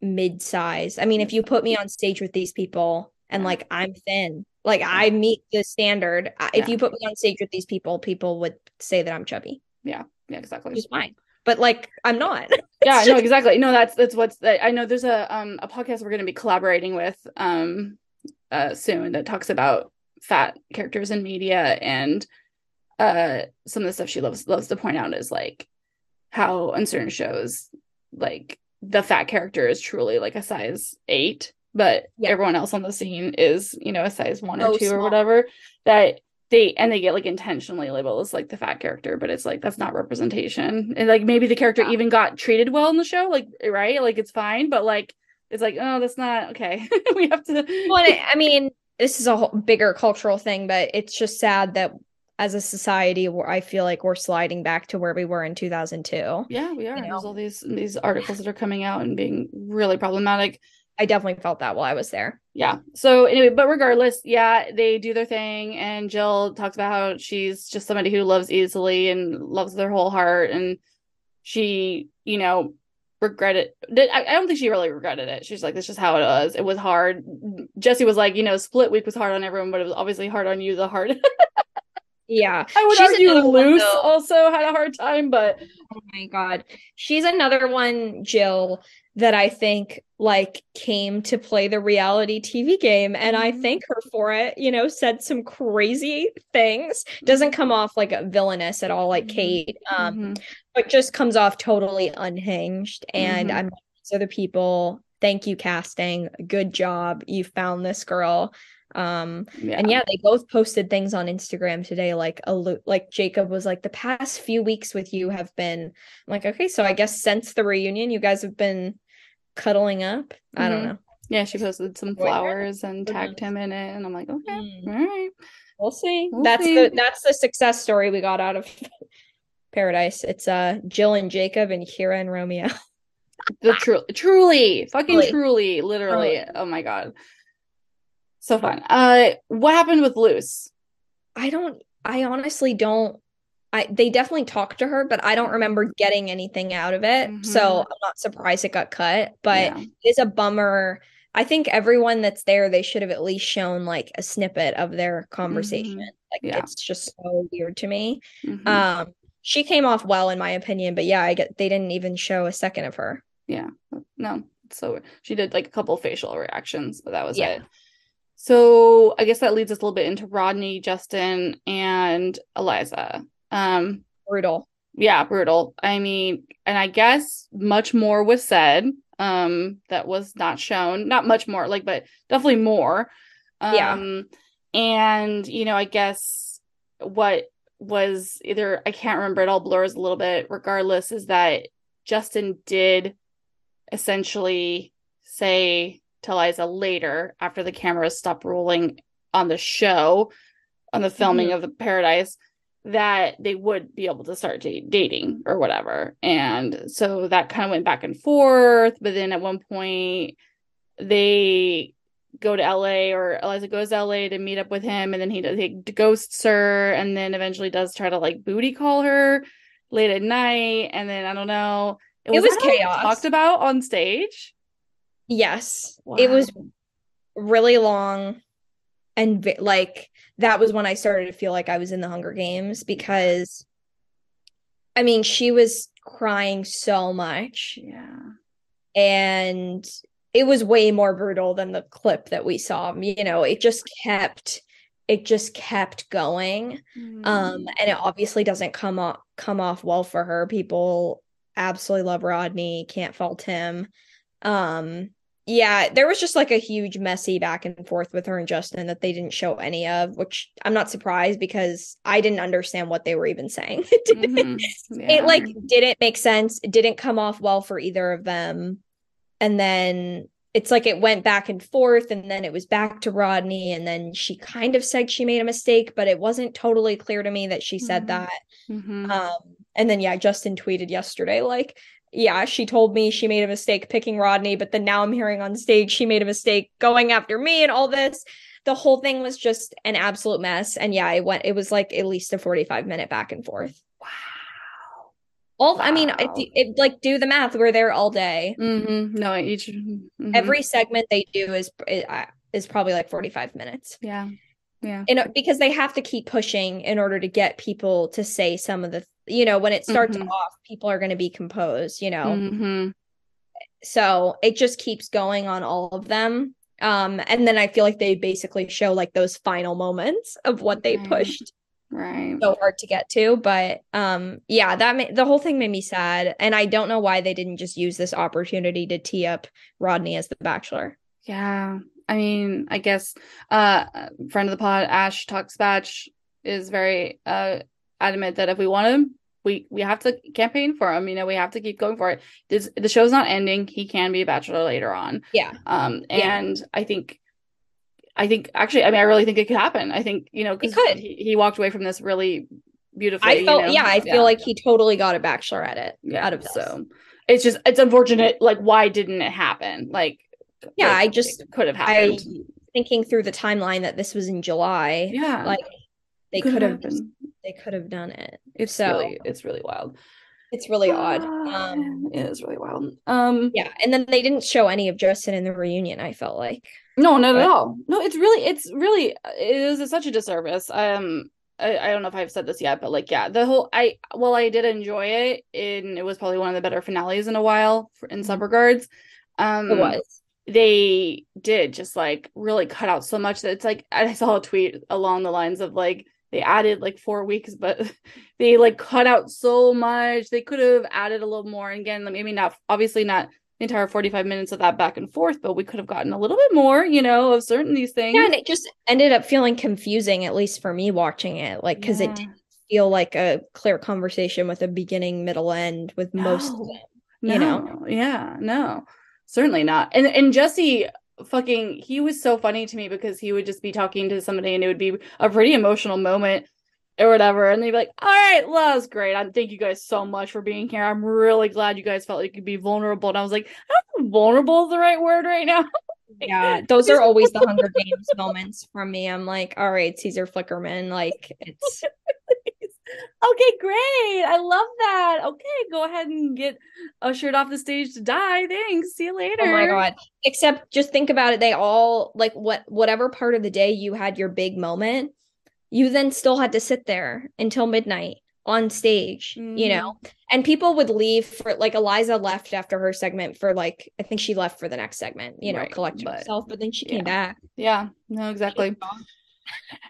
mid-size? I mean if you put me on stage with these people and like i'm thin like i meet the standard. I- if Yeah. you put me on stage with these people people would say that i'm chubby. Yeah, Yeah. exactly. is fine. But like i'm not. Yeah no exactly. No that's that's what's that i know there's a um a podcast we're going to be collaborating with um uh soon that talks about fat characters in media and uh some of the stuff she loves loves to point out is like how on certain shows like the fat character is truly like a size eight but Yeah. everyone else on the scene is you know a size one or two or whatever that they and they get like intentionally labeled as like the fat character but it's like that's not representation and like maybe the character Yeah. even got treated well in the show like right like it's fine but like it's like oh that's not okay. We have to well, I I mean, this is a whole bigger cultural thing, but it's just sad that as a society, where I feel like we're sliding back to where we were in 2002. yeah we are. You there's all these these articles that are coming out and being really problematic. I definitely felt that while I was there. yeah. So anyway but regardless yeah they do their thing and jill talks about how she's just somebody who loves easily and loves their whole heart and she you know regretted it. I, I don't think she really regretted it she's like this is just how it was it was hard jesse was like you know split week was hard on everyone but it was obviously hard on you the hard Yeah. i would She's argue one, also had a hard time but Oh my God. She's another one, Jill, that I think like came to play the reality TV game. And I Mhm. thank her for it. You know, said some crazy things. Doesn't come off like a villainous at all, like Mhm. Kate. Um, Mhm. but just comes off totally unhinged. And Mhm. I'm these other people, thank you, casting. Good job. You found this girl. Um, yeah and yeah, they both posted things on Instagram today, like a lo- like Jacob was like, the past few weeks with you have been I'm like, okay, so I guess since the reunion, you guys have been cuddling up. I don't Mhm. know. yeah she posted some flowers and tagged him in it and i'm like okay Mm, all right we'll see. We'll that's see. the that's the success story we got out of Paradise. It's uh Jill and Jacob and Kira and Romeo. The true, truly, fucking Truly. truly, literally. Truly. Oh my god, so fun. Uh, what happened with Luce? I don't I honestly don't I they definitely talked to her, but I don't remember getting anything out of it. So Mhm. I'm not surprised it got cut, but Yeah. it is a bummer. I think everyone that's there, they should have at least shown like a snippet of their conversation. Like Yeah. it's just so weird to me. Mhm. Um she came off well in my opinion, but yeah, I get they didn't even show a second of her. yeah, no. So she did like a couple facial reactions, but that was Yeah. it. So I guess that leads us a little bit into Rodney, Justin, and Eliza. Um, Brutal. yeah brutal i mean and i guess much more was said um that was not shown not much more like but definitely more Yeah. Um, and you know, I guess what was either I can't remember it all blurs a little bit. Regardless, is that Justin did essentially say to Liza later after the cameras stopped rolling on the show, on the filming Mhm. of the Paradise, that they would be able to start da- dating or whatever. And so that kind of went back and forth. But then at one point, they go to LA or Eliza goes to LA to meet up with him and then he, does, he ghosts her and then eventually does try to like booty call her late at night and then I don't know It was that, like, chaos. talked about on stage Yes. It was really long and like that was when I started to feel like I was in the Hunger Games because I mean, she was crying so much yeah and it was way more brutal than the clip that we saw. You know, it just kept it just kept going. Mm-hmm. Um and it obviously doesn't come off come off well for her. People absolutely love Rodney, can't fault him. Um yeah, there was just like a huge messy back and forth with her and Justin that they didn't show any of, which I'm not surprised because I didn't understand what they were even saying. It didn't- Mhm. it like didn't make sense it didn't come off well for either of them and then it's like it went back and forth and then it was back to rodney and then she kind of said she made a mistake but it wasn't totally clear to me that she said Mhm. that Mhm. um and then yeah justin tweeted yesterday like yeah she told me she made a mistake picking rodney but then now i'm hearing on stage she made a mistake going after me and all this the whole thing was just an absolute mess and yeah it went it was like at least a 45 minute back and forth wow all I mean, it, it like do the math. We're there all day. Mm-hmm. no each mhm. Every segment they do is is probably like forty five minutes, yeah yeah and because they have to keep pushing in order to get people to say some of the, you know, when it starts Mhm. off, people are going to be composed, you know. Mhm. So it just keeps going on all of them. Um, and then I feel like they basically show like those final moments of what they Right. pushed right so hard to get to but um yeah that ma- the whole thing made me sad and i don't know why they didn't just use this opportunity to tee up rodney as the bachelor Yeah. I mean, I guess uh friend of the pod, Ash Talks Batch, is very uh adamant that if we want him, we we have to campaign for him. You know, we have to keep going for it. This the show's not ending. He can be a bachelor later on. yeah Um Yeah. and I think I think actually I mean I really think it could happen. I think, you know, 'cause could. He, he walked away from this really beautifully. i you felt know? yeah i feel like he totally got a bachelor at it yeah, out of this. so it's just it's unfortunate like why didn't it happen? Like Yeah, it- I just- could have happened. i thinking through the timeline that this was in july yeah. like they Could have. They could have done it It's so really it's really wild. it's really odd Ah, um it is really wild. Um yeah and then they didn't show any of justin in the reunion i felt like no, not at all. No, it's really it's really it is such a disservice. Um I, I don't know if I've said this yet, but like yeah, the whole I well I did enjoy it and it was probably one of the better finales in a while for, in some Mhm. regards. Um it was they did just like really cut out so much that it's like I saw a tweet along the lines of like they added like four weeks, but they like cut out so much. They could have added a little more. And again, maybe not obviously not the entire 45 minutes of that back and forth, but we could have gotten a little bit more, you know, of certain these things. yeah and it just ended up feeling confusing at least for me watching it like because it didn't feel like a clear conversation with a beginning middle end with most No. them you know? Yeah, no, certainly not. And and Jesse fucking he was so funny to me because he would just be talking to somebody and it would be a pretty emotional moment or whatever, and they'd be like, "All right, well, that was great. I thank you guys so much for being here. I'm really glad you guys felt like you could be vulnerable." And I was like, "I vulnerable is the right word right now." Yeah, those are always the Hunger Games moments from me. I'm like, all right, Caesar Flickerman, like it's okay, great. I love that. Okay, go ahead and get ushered off the stage to die. Thanks. See you later. oh my god. Except just think about it, they all like what whatever part of the day you had your big moment, you then still had to sit there until midnight on stage, you know. Mm-hmm. And people would leave for like Eliza left after her segment for like I think she left for the next segment, you know, Right, collecting but- herself, but then she yeah. came back. Yeah, no, exactly.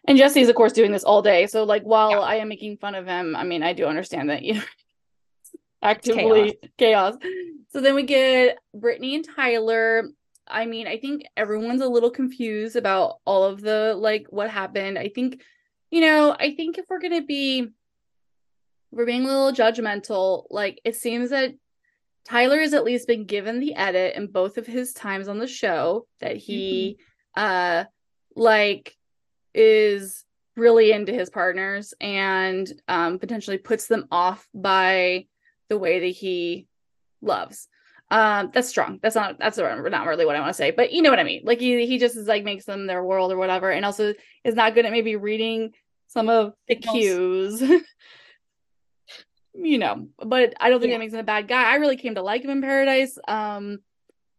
And Jesse's, of course, doing this all day. So, like, while Yeah. I am making fun of him, I mean, I do understand that, you know, actively chaos. So then we get Brittany and Tyler. I mean, I think everyone's a little confused about all of the like what happened. I think, you know, I think if we're gonna be we're being a little judgmental, like it seems that Tyler has at least been given the edit in both of his times on the show that he mm-hmm. uh like is really into his partners and um potentially puts them off by the way that he loves. Um, that's strong. That's not that's not really what I want to say, but you know what I mean. Like he he just is like makes them their world or whatever, and also is not good at maybe reading some of the cues. you know, but I don't think yeah. that makes him a bad guy. I really came to like him in Paradise. Um,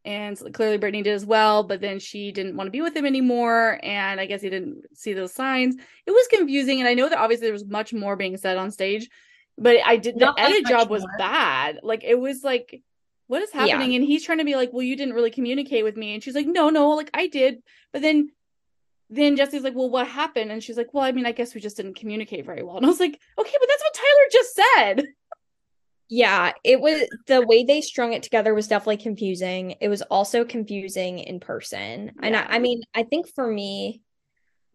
and clearly Brittany did as well, but then she didn't want to be with him anymore, and I guess he didn't see those signs. It was confusing, and I know that obviously there was much more being said on stage, but I did Not the edit job was more. bad. Like it was like what is happening? Yeah. And he's trying to be like, well, you didn't really communicate with me. And she's like, no, no, like I did. But then, then Jesse's like, well, what happened? And she's like, well, I mean, I guess we just didn't communicate very well. And I was like, okay, but that's what Tyler just said. Yeah, it was the way they strung it together was definitely confusing. It was also confusing in person. Yeah. And I, I mean, I think for me,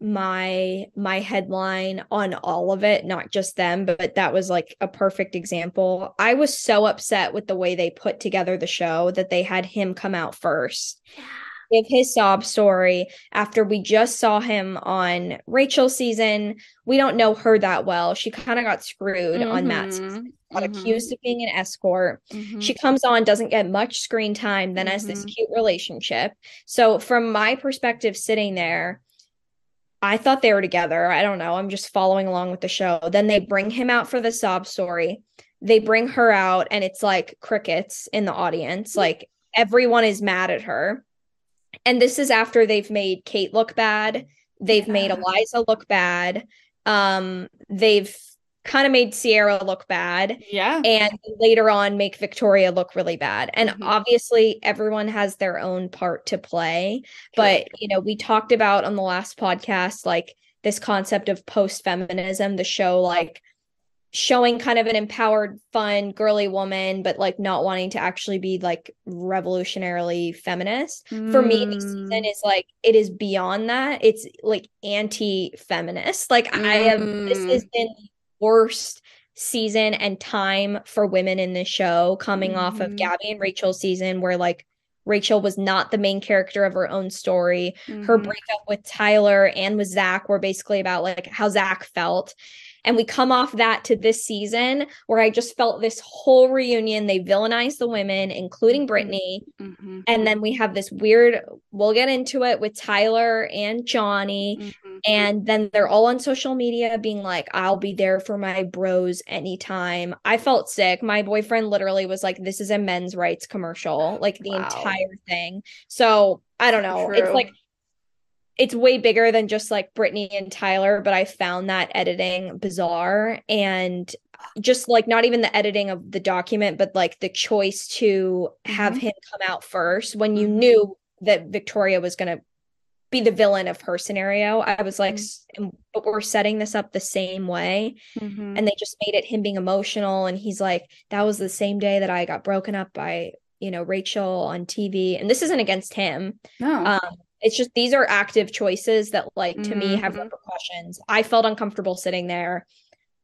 my my headline on all of it not just them but that was like a perfect example i was so upset with the way they put together the show that they had him come out first give his sob story after we just saw him on rachel's season we don't know her that well she kind of got screwed mm-hmm. on that season mm-hmm. accused of being an escort mm-hmm. she comes on doesn't get much screen time then has this mm-hmm. cute relationship so from my perspective sitting there I thought they were together. I don't know. I'm just following along with the show. Then they bring him out for the sob story. They bring her out, and it's like crickets in the audience. Like everyone is mad at her. And this is after they've made Kate look bad. They've yeah. made Eliza look bad. Um, they've kind of made Sierra look bad. Yeah. And later on make Victoria look really bad. And mm-hmm. obviously everyone has their own part to play. But, you know, we talked about on the last podcast like this concept of post-feminism, the show like showing kind of an empowered, fun, girly woman, but like not wanting to actually be like revolutionarily feminist. Mm. For me, this season mm. is like it is beyond that. It's like anti-feminist. Like mm. I am. this has mm. been worst season and time for women in this show coming mm-hmm. off of mm-hmm. Gabby and Rachel's season where like Rachel was not the main character of her own story. Mm-hmm. Her breakup with Tyler and with Zach were basically about like how Zach felt. And we come off that to this season where I just felt this whole reunion. They villainized the women, including mm-hmm. Brittany. Mm-hmm. And then we have this weird, we'll get into it with Tyler and Johnny. Mm-hmm. And then they're all on social media being like, I'll be there for my bros anytime. I felt sick. My boyfriend literally was like, this is a men's rights commercial, like the wow. entire thing. So I don't know. True. It's like, it's way bigger than just like Brittany and Tyler, but I found that editing bizarre and just like not even the editing of the document, but like the choice to have mm-hmm. him come out first when you mm-hmm. knew that Victoria was going to be the villain of her scenario. I was like, mm-hmm. but we're setting this up the same way. Mm-hmm. And they just made it him being emotional. And he's like, that was the same day that I got broken up by, you know, Rachel on TV. And this isn't against him. No. Um, it's just these are active choices that like to mm-hmm. me have mm-hmm. repercussions i felt uncomfortable sitting there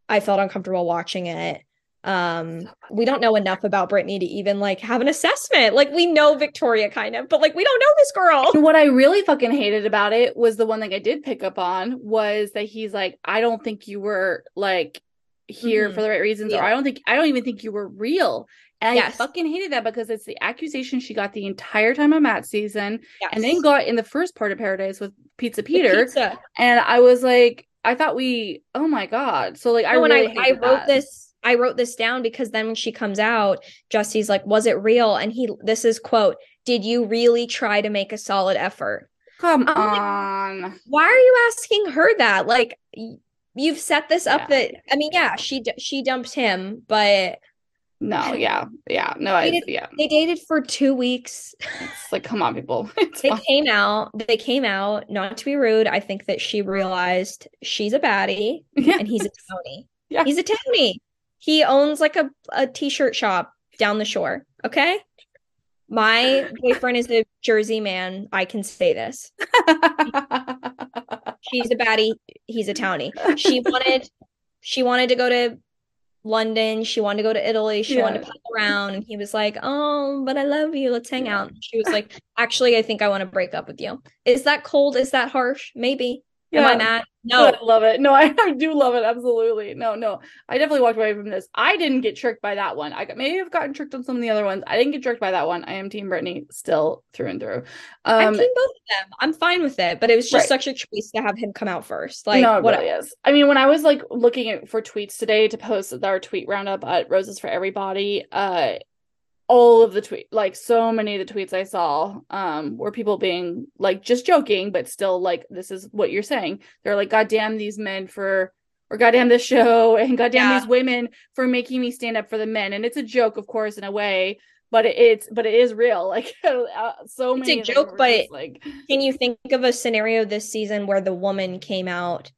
i felt uncomfortable watching it um we don't know enough about brittany to even like have an assessment like we know victoria kind of but like we don't know this girl what i really fucking hated about it was the one thing i did pick up on was that he's like i don't think you were like here mm-hmm. for the right reasons yeah. or i don't think i don't even think you were real and yes. I fucking hated that because it's the accusation she got the entire time on Matt season yes. and then got in the first part of Paradise with Pizza Peter. Pizza. And I was like, I thought we, oh my God. So, like, I really I, I wrote that. this. I wrote this down because then when she comes out, Jesse's like, was it real? And he, this is quote, did you really try to make a solid effort? Come on. Like, why are you asking her that? Like, you've set this up yeah. that, I mean, yeah, she, she dumped him, but no, yeah, yeah, no, I, dated, yeah. They dated for two weeks. It's like, come on, people. It's they fine. came out. They came out. Not to be rude, I think that she realized she's a baddie yeah. and he's a townie. Yeah, he's a townie. He owns like a a t-shirt shop down the shore. Okay. My boyfriend is a Jersey man. I can say this. She's a baddie. He's a townie. She wanted she wanted to go to London. She wanted to go to Italy. She yeah. wanted to pop around. And he was like, Oh, but I love you. Let's hang out. She was like, Actually, I think I want to break up with you. Is that cold? Is that harsh? Maybe. Yeah. Am I mad? No. I love it. No, I, I, do love it. Absolutely. No, no. I definitely walked away from this. I didn't get tricked by that one. I got maybe I've gotten tricked on some of the other ones. I didn't get tricked by that one. I am Team Brittany still through and through. Um, I'm Team both of them. I'm fine with it, but it was just right. such a choice to have him come out first. Like, no, it what really is. I mean, when I was like looking at for tweets today to post our tweet roundup at Roses for Everybody, uh, all of the tweet like so many of the tweets i saw um were people being like just joking but still like this is what you're saying. They're like god damn these men for or goddamn this show and goddamn yeah. these women for making me stand up for the men. And it's a joke of course in a way but it's but it is real. Like uh, so many it's a joke but like can you think of a scenario this season where the woman came out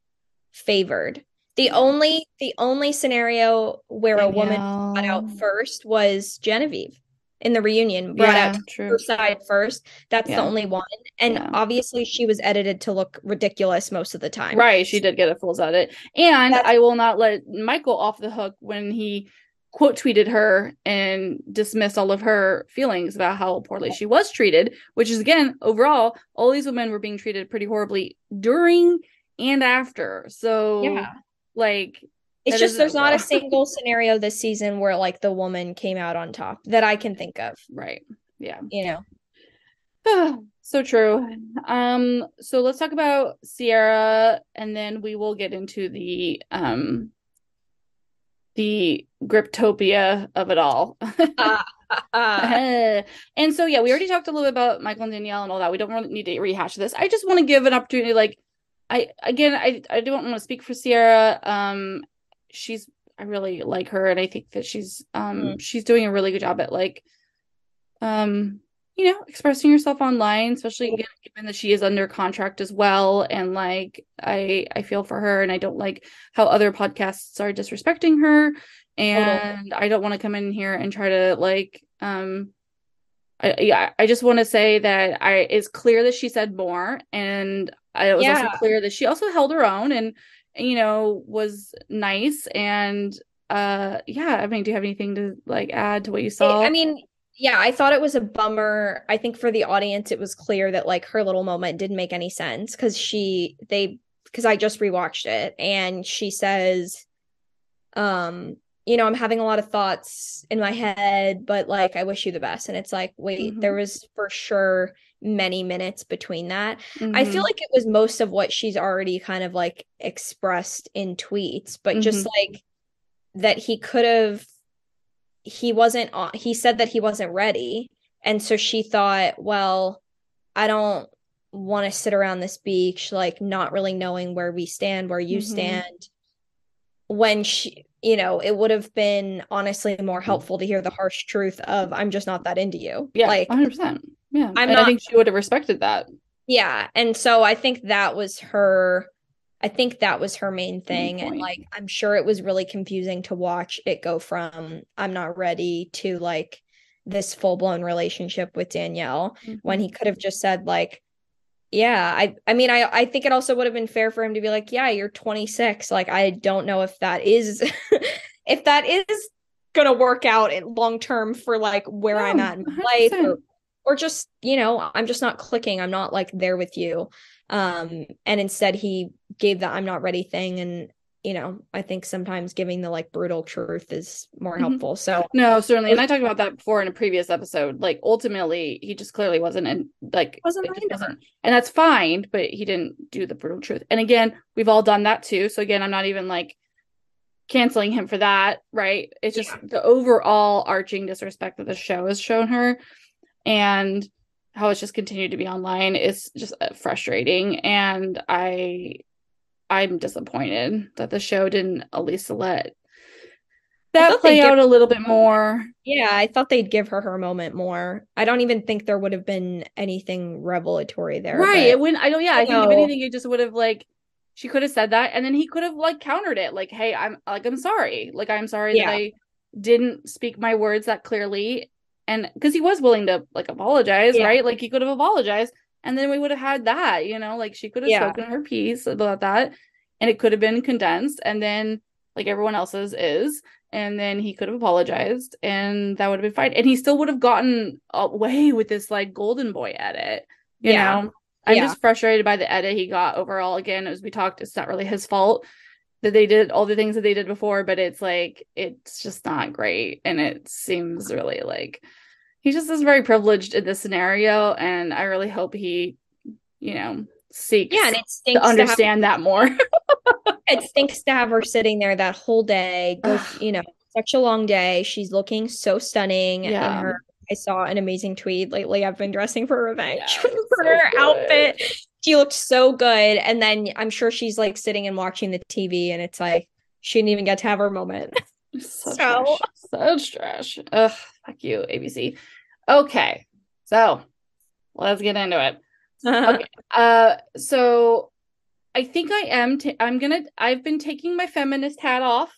favored? The only the only scenario where a woman got out first was Genevieve in the reunion brought yeah, out true. her side first. That's yeah. the only one. And yeah. obviously she was edited to look ridiculous most of the time. Right. She did get a full edit. And That's- I will not let Michael off the hook when he quote tweeted her and dismissed all of her feelings about how poorly she was treated, which is again, overall, all these women were being treated pretty horribly during and after. So yeah. like it's just there's not a single scenario this season where like the woman came out on top that I can think of. Right. Yeah. You know. so true. Um so let's talk about Sierra and then we will get into the um the griptopia of it all. uh, uh. and so yeah, we already talked a little bit about Michael and Danielle and all that. We don't really need to rehash this. I just want to give an opportunity like I again I I don't want to speak for Sierra um she's I really like her and I think that she's um mm. she's doing a really good job at like um you know expressing herself online especially again, given that she is under contract as well and like I I feel for her and I don't like how other podcasts are disrespecting her and I don't want to come in here and try to like um I, yeah, I just want to say that I it's clear that she said more, and I, it was yeah. also clear that she also held her own, and you know, was nice. And uh yeah, I mean, do you have anything to like add to what you saw? I mean, yeah, I thought it was a bummer. I think for the audience, it was clear that like her little moment didn't make any sense because she they because I just rewatched it and she says, um, you know, I'm having a lot of thoughts in my head, but like I wish you the best. And it's like, wait, mm-hmm. there was for sure many minutes between that. Mm-hmm. I feel mm-hmm. like it was most of what she's already kind of like expressed in tweets, but mm-hmm. just like that he could have he wasn't he said that he wasn't ready. And so she thought, well, I don't want to sit around this beach like not really knowing where we stand, where you mm-hmm. stand. When she you know, it would have been honestly more helpful to hear the harsh truth of I'm just not that into you. Yeah, like 100%. Yeah. I'm not, I think she would have respected that. Yeah. And so I think that was her I think that was her main thing. Main and like I'm sure it was really confusing to watch it go from I'm not ready to like this full blown relationship with Danielle mm-hmm. when he could have just said like yeah i i mean i i think it also would have been fair for him to be like yeah you're 26 like i don't know if that is if that is gonna work out in long term for like where i'm at in life or, or just you know i'm just not clicking i'm not like there with you. Um and instead he gave the i'm not ready thing and you know i think sometimes giving the like brutal truth is more mm-hmm. helpful so no certainly and i talked about that before in a previous episode like ultimately he just clearly wasn't and like wasn't, wasn't and that's fine but he didn't do the brutal truth and again we've all done that too so again i'm not even like canceling him for that right it's just yeah. the overall arching disrespect that the show has shown her and how it's just continued to be online is just uh, frustrating and i i'm disappointed that the show didn't at least let that play out a little bit more yeah i thought they'd give her her moment more i don't even think there would have been anything revelatory there right it wouldn't i don't yeah i, I think if anything it just would have like she could have said that and then he could have like countered it like hey i'm like i'm sorry like i'm sorry yeah. that i didn't speak my words that clearly and because he was willing to like apologize, Yeah. right? Like he could have apologized, and then we would have had that, you know, like she could have Yeah. spoken her piece about that, and it could have been condensed, and then like everyone else's is, and then he could have apologized, and that would have been fine, and he still would have gotten away with this like golden boy edit, you Yeah. know. I'm Yeah. just frustrated by the edit he got overall. Again, as we talked, it's not really his fault that they did all the things that they did before, but it's like it's just not great, and it seems really like he just is very privileged in this scenario, and I really hope he, you know, seeks Yeah, and it stinks to understand that more. It stinks to have her sitting there that whole day. Go, you know, such a long day. She's looking so stunning Yeah. in her. I saw an amazing tweet lately. I've been dressing for revenge Yeah, for so her good. outfit. She looked so good, and then I'm sure she's like sitting and watching the TV, and it's like she didn't even get to have her moment. Such So- trash. Such trash. Ugh, fuck you, ABC. Okay, so let's get into it. Okay. Uh, so I think I am. i I'm gonna. I've been taking my feminist hat off.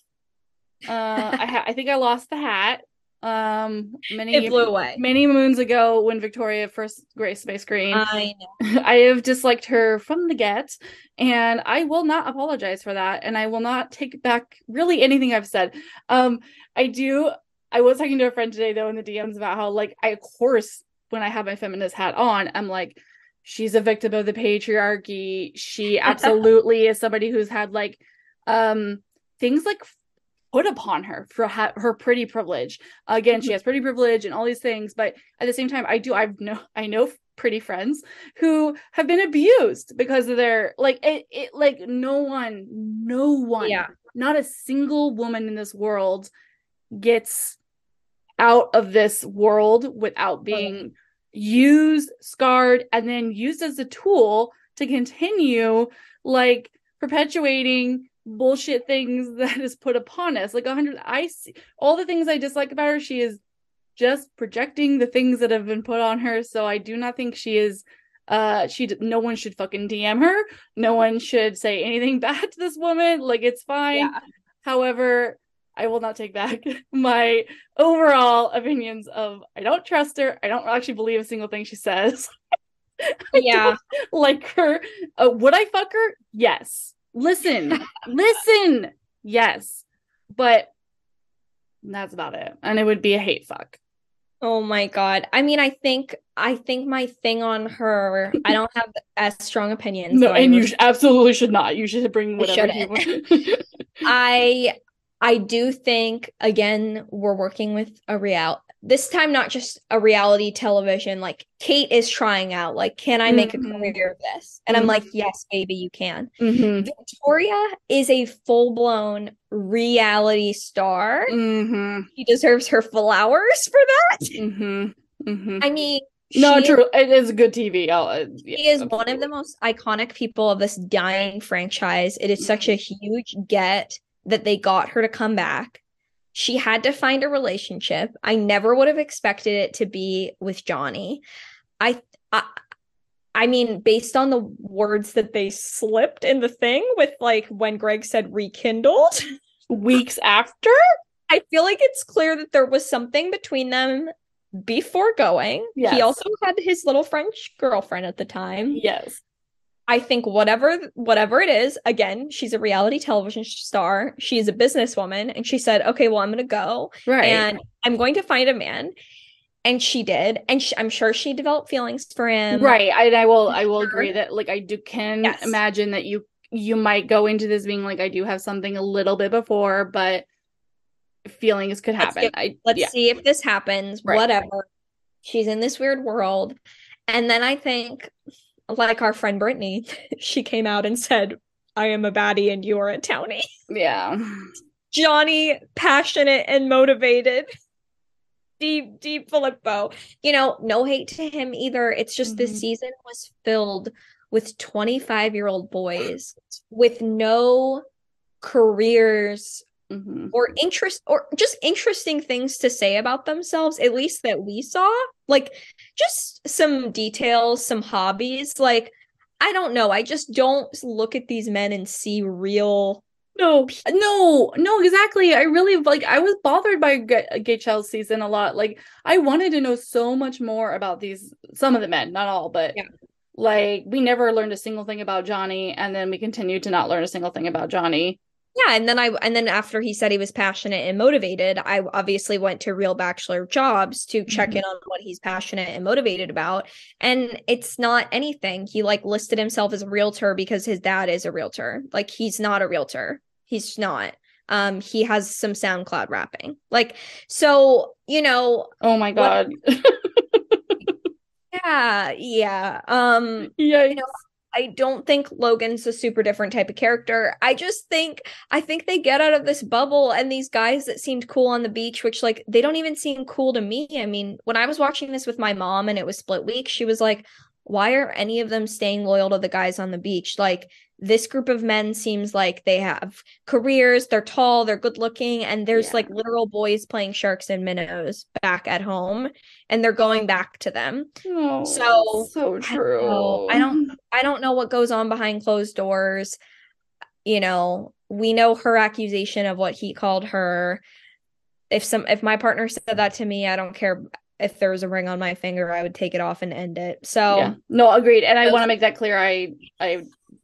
Uh, I ha- I think I lost the hat. Um, many It blew away. many moons ago when Victoria first graced my screen. I know. I have disliked her from the get, and I will not apologize for that, and I will not take back really anything I've said. Um, I do. I was talking to a friend today though in the DMs about how, like, I of course when I have my feminist hat on, I'm like, she's a victim of the patriarchy. She absolutely is somebody who's had like, um, things like put upon her for ha- her pretty privilege. Again, she has pretty privilege and all these things, but at the same time, I do. I've no. I know pretty friends who have been abused because of their like it, it like no one no one Yeah. not a single woman in this world gets out of this world without being used scarred and then used as a tool to continue like perpetuating bullshit things that is put upon us like a hundred i see all the things i dislike about her she is just projecting the things that have been put on her. So I do not think she is uh she no one should fucking DM her. No one should say anything bad to this woman. Like it's fine. Yeah. However, I will not take back my overall opinions of I don't trust her. I don't actually believe a single thing she says. Yeah. like her. Uh, would I fuck her? Yes. Listen, listen. Yes. But that's about it. And it would be a hate fuck. Oh my God. I mean, I think I think my thing on her, I don't have as strong opinions. No, and you sh- absolutely should not. You should bring whatever you want. I I do think again we're working with a real this time not just a reality television like Kate is trying out like can I make Mhm. a career of this and I'm Mhm. like yes baby you can mm-hmm. Victoria is a full-blown reality star Mm-hmm. she deserves her flowers for that Mm-hmm. Mm-hmm. I mean No, she- true. It is good TV. Uh, yeah, He is one of the most iconic people of this dying franchise. It is such a huge get that they got her to come back. She had to find a relationship. I never would have expected it to be with Johnny. I I, I mean, based on the words that they slipped in the thing with like when Greg said rekindled, weeks after. I feel like it's clear that there was something between them before going. Yes. He also had his little French girlfriend at the time. Yes. I think whatever whatever it is, again, she's a reality television star. She's a businesswoman, and she said, "Okay, well, I'm going to go, Right. and I'm going to find a man." And she did, and sh- I'm sure she developed feelings for him. right. I, and I will. I will agree that like I do can Yes. imagine that you you might go into this being like I do have something a little bit before, but feelings could Let's happen. I Let's yeah. see if this happens. Right. Whatever. She's in this weird world, and then I think, like our friend Brittany, she came out and said, "I am a baddie, and you are a townie." Yeah. Johnny, passionate and motivated. Deep, deep Filippo. You know, no hate to him either. It's just Mhm. this season was filled with 25 year old boys with no careers hmm or interest or just interesting things to say about themselves, at least that we saw. Like just some details, some hobbies. Like, I don't know. I just don't look at these men and see real No, no, no, exactly. I really like. I was bothered by G- Gay Child season a lot. Like, I wanted to know so much more about these. Some of the men, not all, but Yeah. like we never learned a single thing about Johnny, and then we continued to not learn a single thing about Johnny. Yeah, and then I and then after he said he was passionate and motivated, I obviously went to Real Bachelor Jobs to check Mhm. in on what he's passionate and motivated about. And it's not anything. He like listed himself as a realtor because his dad is a realtor. Like he's not a realtor. He's not. Um he has some SoundCloud rapping. Like so, you know, Oh my god! yeah, yeah. Um yeah, know, I don't think Logan's a super different type of character. I just think I think they get out of this bubble and these guys that seemed cool on the beach, which like they don't even seem cool to me. I mean, when I was watching this with my mom and it was split week, she was like, "Why are any of them staying loyal to the guys on the beach?" Like this group of men seems like they have careers, they're tall, they're good looking, and there's Yeah. like literal boys playing sharks and minnows back at home, and they're going back to them. Oh, So, so true. I don't I don't know what goes on behind closed doors. You know, we know her accusation of what he called her. If some if my partner said that to me, I don't care if there was a ring on my finger, I would take it off and end it. So Yeah. No, agreed. And I want to make that clear. I I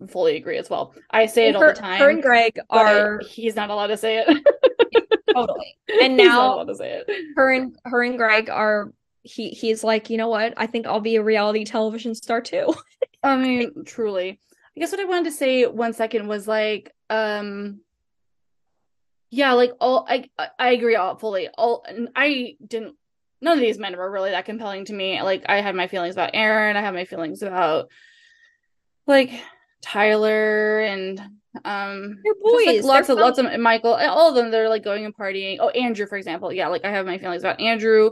fully agree as well. I say it all the time. her and Greg are he's not allowed to say it. totally. And He's not now allowed to say it. her and her and Greg are he he's like, you know what? I think I'll be a reality television star too. I mean, truly. I guess what I wanted to say one second was like, um, yeah, like all I I- agree all fully. All and I didn't. None of these men were really that compelling to me. Like I had my feelings about Aaron. I had my feelings about like Tyler and um They're just, like, boys. lots of lots of Michael. All of them they're like going and partying. Oh, Andrew, for example. Yeah, like I have my feelings about Andrew.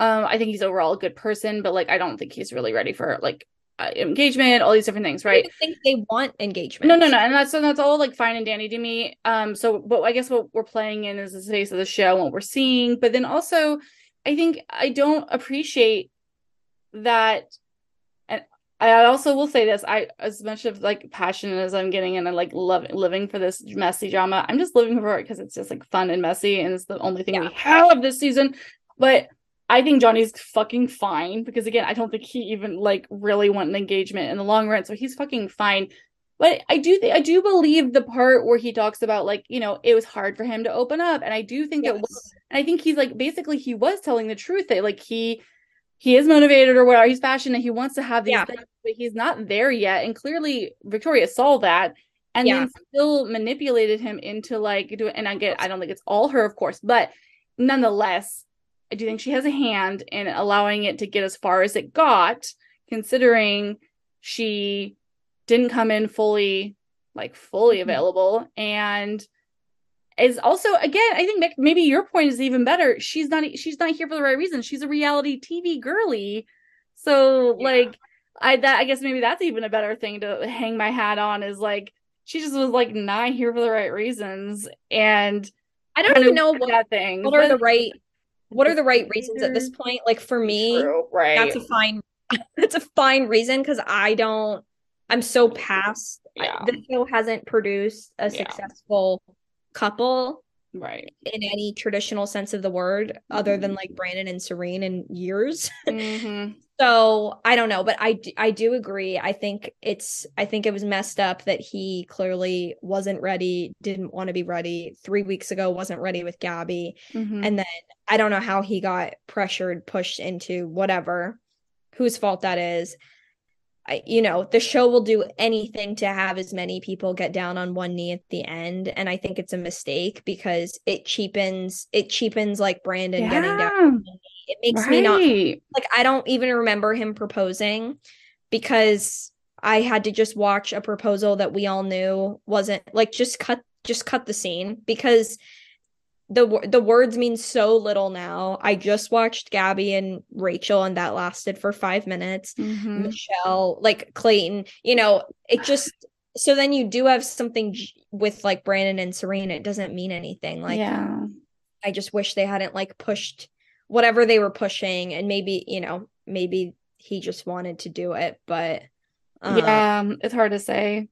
Um, I think he's overall a good person, but like I don't think he's really ready for like uh, engagement. All these different things, right? don't think they want engagement. No, no, no, and that's so that's all like fine and dandy to me. Um, so but I guess what we're playing in is the face of the show and what we're seeing, but then also I think I don't appreciate that and I also will say this, I as much of like passion as I'm getting and I like love living for this messy drama, I'm just living for it because it's just like fun and messy and it's the only thing we have this season. But I think Johnny's fucking fine because again, I don't think he even like really want an engagement in the long run. So he's fucking fine. But I do think I do believe the part where he talks about like, you know, it was hard for him to open up. And I do think it was and I think he's like basically he was telling the truth that like he he is motivated or whatever, he's passionate, he wants to have these Yeah. things, but he's not there yet. And clearly Victoria saw that and Yeah. then still manipulated him into like doing and I get I don't think it's all her, of course, but nonetheless, I do think she has a hand in allowing it to get as far as it got, considering she didn't come in fully, like fully Mhm. available, and is also again, I think maybe your point is even better. She's not she's not here for the right reason. She's a reality TV girly, so Yeah. like I that I guess maybe that's even a better thing to hang my hat on is like she just was like not here for the right reasons, and I don't even know what, that thing. what are the right what are the right reasons at this point. Like for me, True, right? that's a fine that's a fine reason because I don't I'm so past I- Yeah. the show hasn't produced a Yeah. successful couple right. in any traditional sense of the word other than like Brandon and Serene in years. hmm So I don't know, but i i do agree. I think it's I think it was messed up that he clearly wasn't ready, didn't want to be ready. Three weeks ago, wasn't ready with Gabby, hmm and then I don't know how he got pressured, pushed into whatever, whose fault that is. I, you know, the show will do anything to have as many people get down on one knee at the end, and I think it's a mistake because it cheapens it cheapens like Brandon getting down. yeah, It makes me not like I don't even remember him proposing because I had to just watch a proposal that we all knew wasn't like just cut just cut the scene because the the words mean so little now. I just watched Gabby and Rachel and that lasted for 5 minutes. Mhm. Michelle, like Clayton, you know, it just so then you do have something with like Brandon and Serena. It doesn't mean anything. Like yeah, I just wish they hadn't like pushed whatever they were pushing and maybe, you know, maybe he just wanted to do it, but um, yeah. It's hard to say.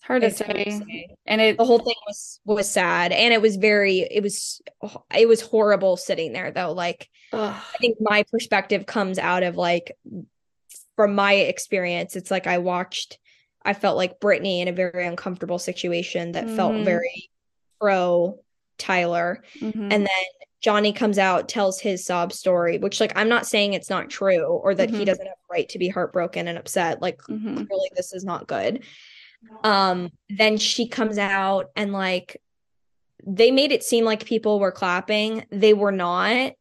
It's hard to It's hard to say. say. And it The whole thing was was sad, and it was very. It was it was horrible sitting there though. Like ugh. I think my perspective comes out of like from my experience. It's like I watched. I felt like Brittany in a very uncomfortable situation that felt Mhm. very pro Tyler. Mhm. And then Johnny comes out, tells his sob story, which like I'm not saying it's not true or that he Mhm. doesn't have a right to be heartbroken and upset. Like Mhm. clearly this is not good. Um, then she comes out and like they made it seem like people were clapping. They were not.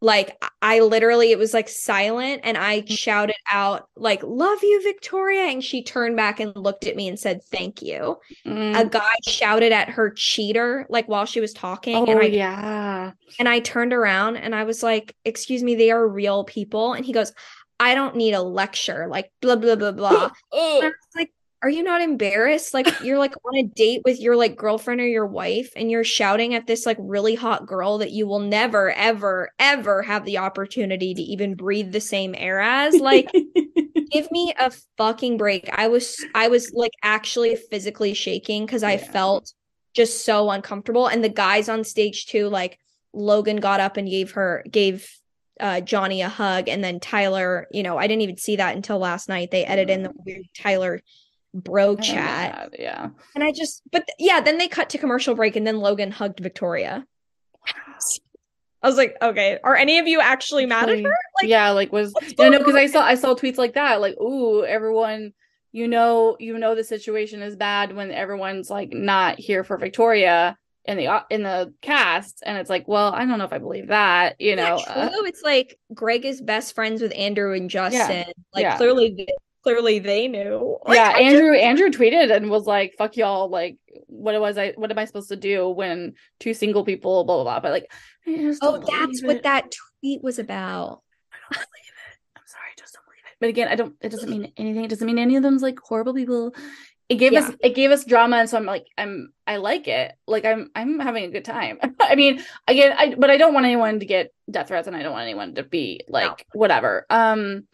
Like I literally it was like silent and I shouted out like love you Victoria and she turned back and looked at me and said thank you. Mm. A guy shouted at her cheater like while she was talking Oh and I yeah. and I turned around and I was like, "Excuse me, they are real people." And he goes, "I don't need a lecture." Like blah blah blah blah. And I was like, "Are you not embarrassed? Like you're like on a date with your like girlfriend or your wife and you're shouting at this like really hot girl that you will never ever ever have the opportunity to even breathe the same air as. Like give me a fucking break. I was I was like actually physically shaking cuz I Yeah. felt just so uncomfortable and the guys on stage too like Logan got up and gave her gave uh Johnny a hug and then Tyler, you know, I didn't even see that until last night. They edited in the weird Tyler bro I chat. that, Yeah. And I just but yeah, then they cut to commercial break and then Logan hugged Victoria. I was like, okay, are any of you actually mad at her? Like yeah, like was what's no, no, because I saw I saw tweets like that, like, ooh, everyone, you know, you know the situation is bad when everyone's like not here for Victoria in the in the cast, and it's like, well, I don't know if I believe that, you know. Yeah, uh, it's like Greg is best friends with Andrew and Justin. Like yeah. clearly, th- clearly they knew. Like, yeah, I just- Andrew Andrew tweeted and was like, "Fuck y'all!" Like, what was I? What am I supposed to do when two single people, blah blah blah? But like, oh, that's believe what that tweet was about. I don't believe it. I'm sorry, I just don't believe it. But again, I don't. It doesn't mean anything. It doesn't mean any of them's like horrible people. It gave us it gave us drama, and so I'm like I'm I like it. Like I'm I'm having a good time. I mean, again, I but I don't want anyone to get death threats, and I don't want anyone to be like whatever. Um,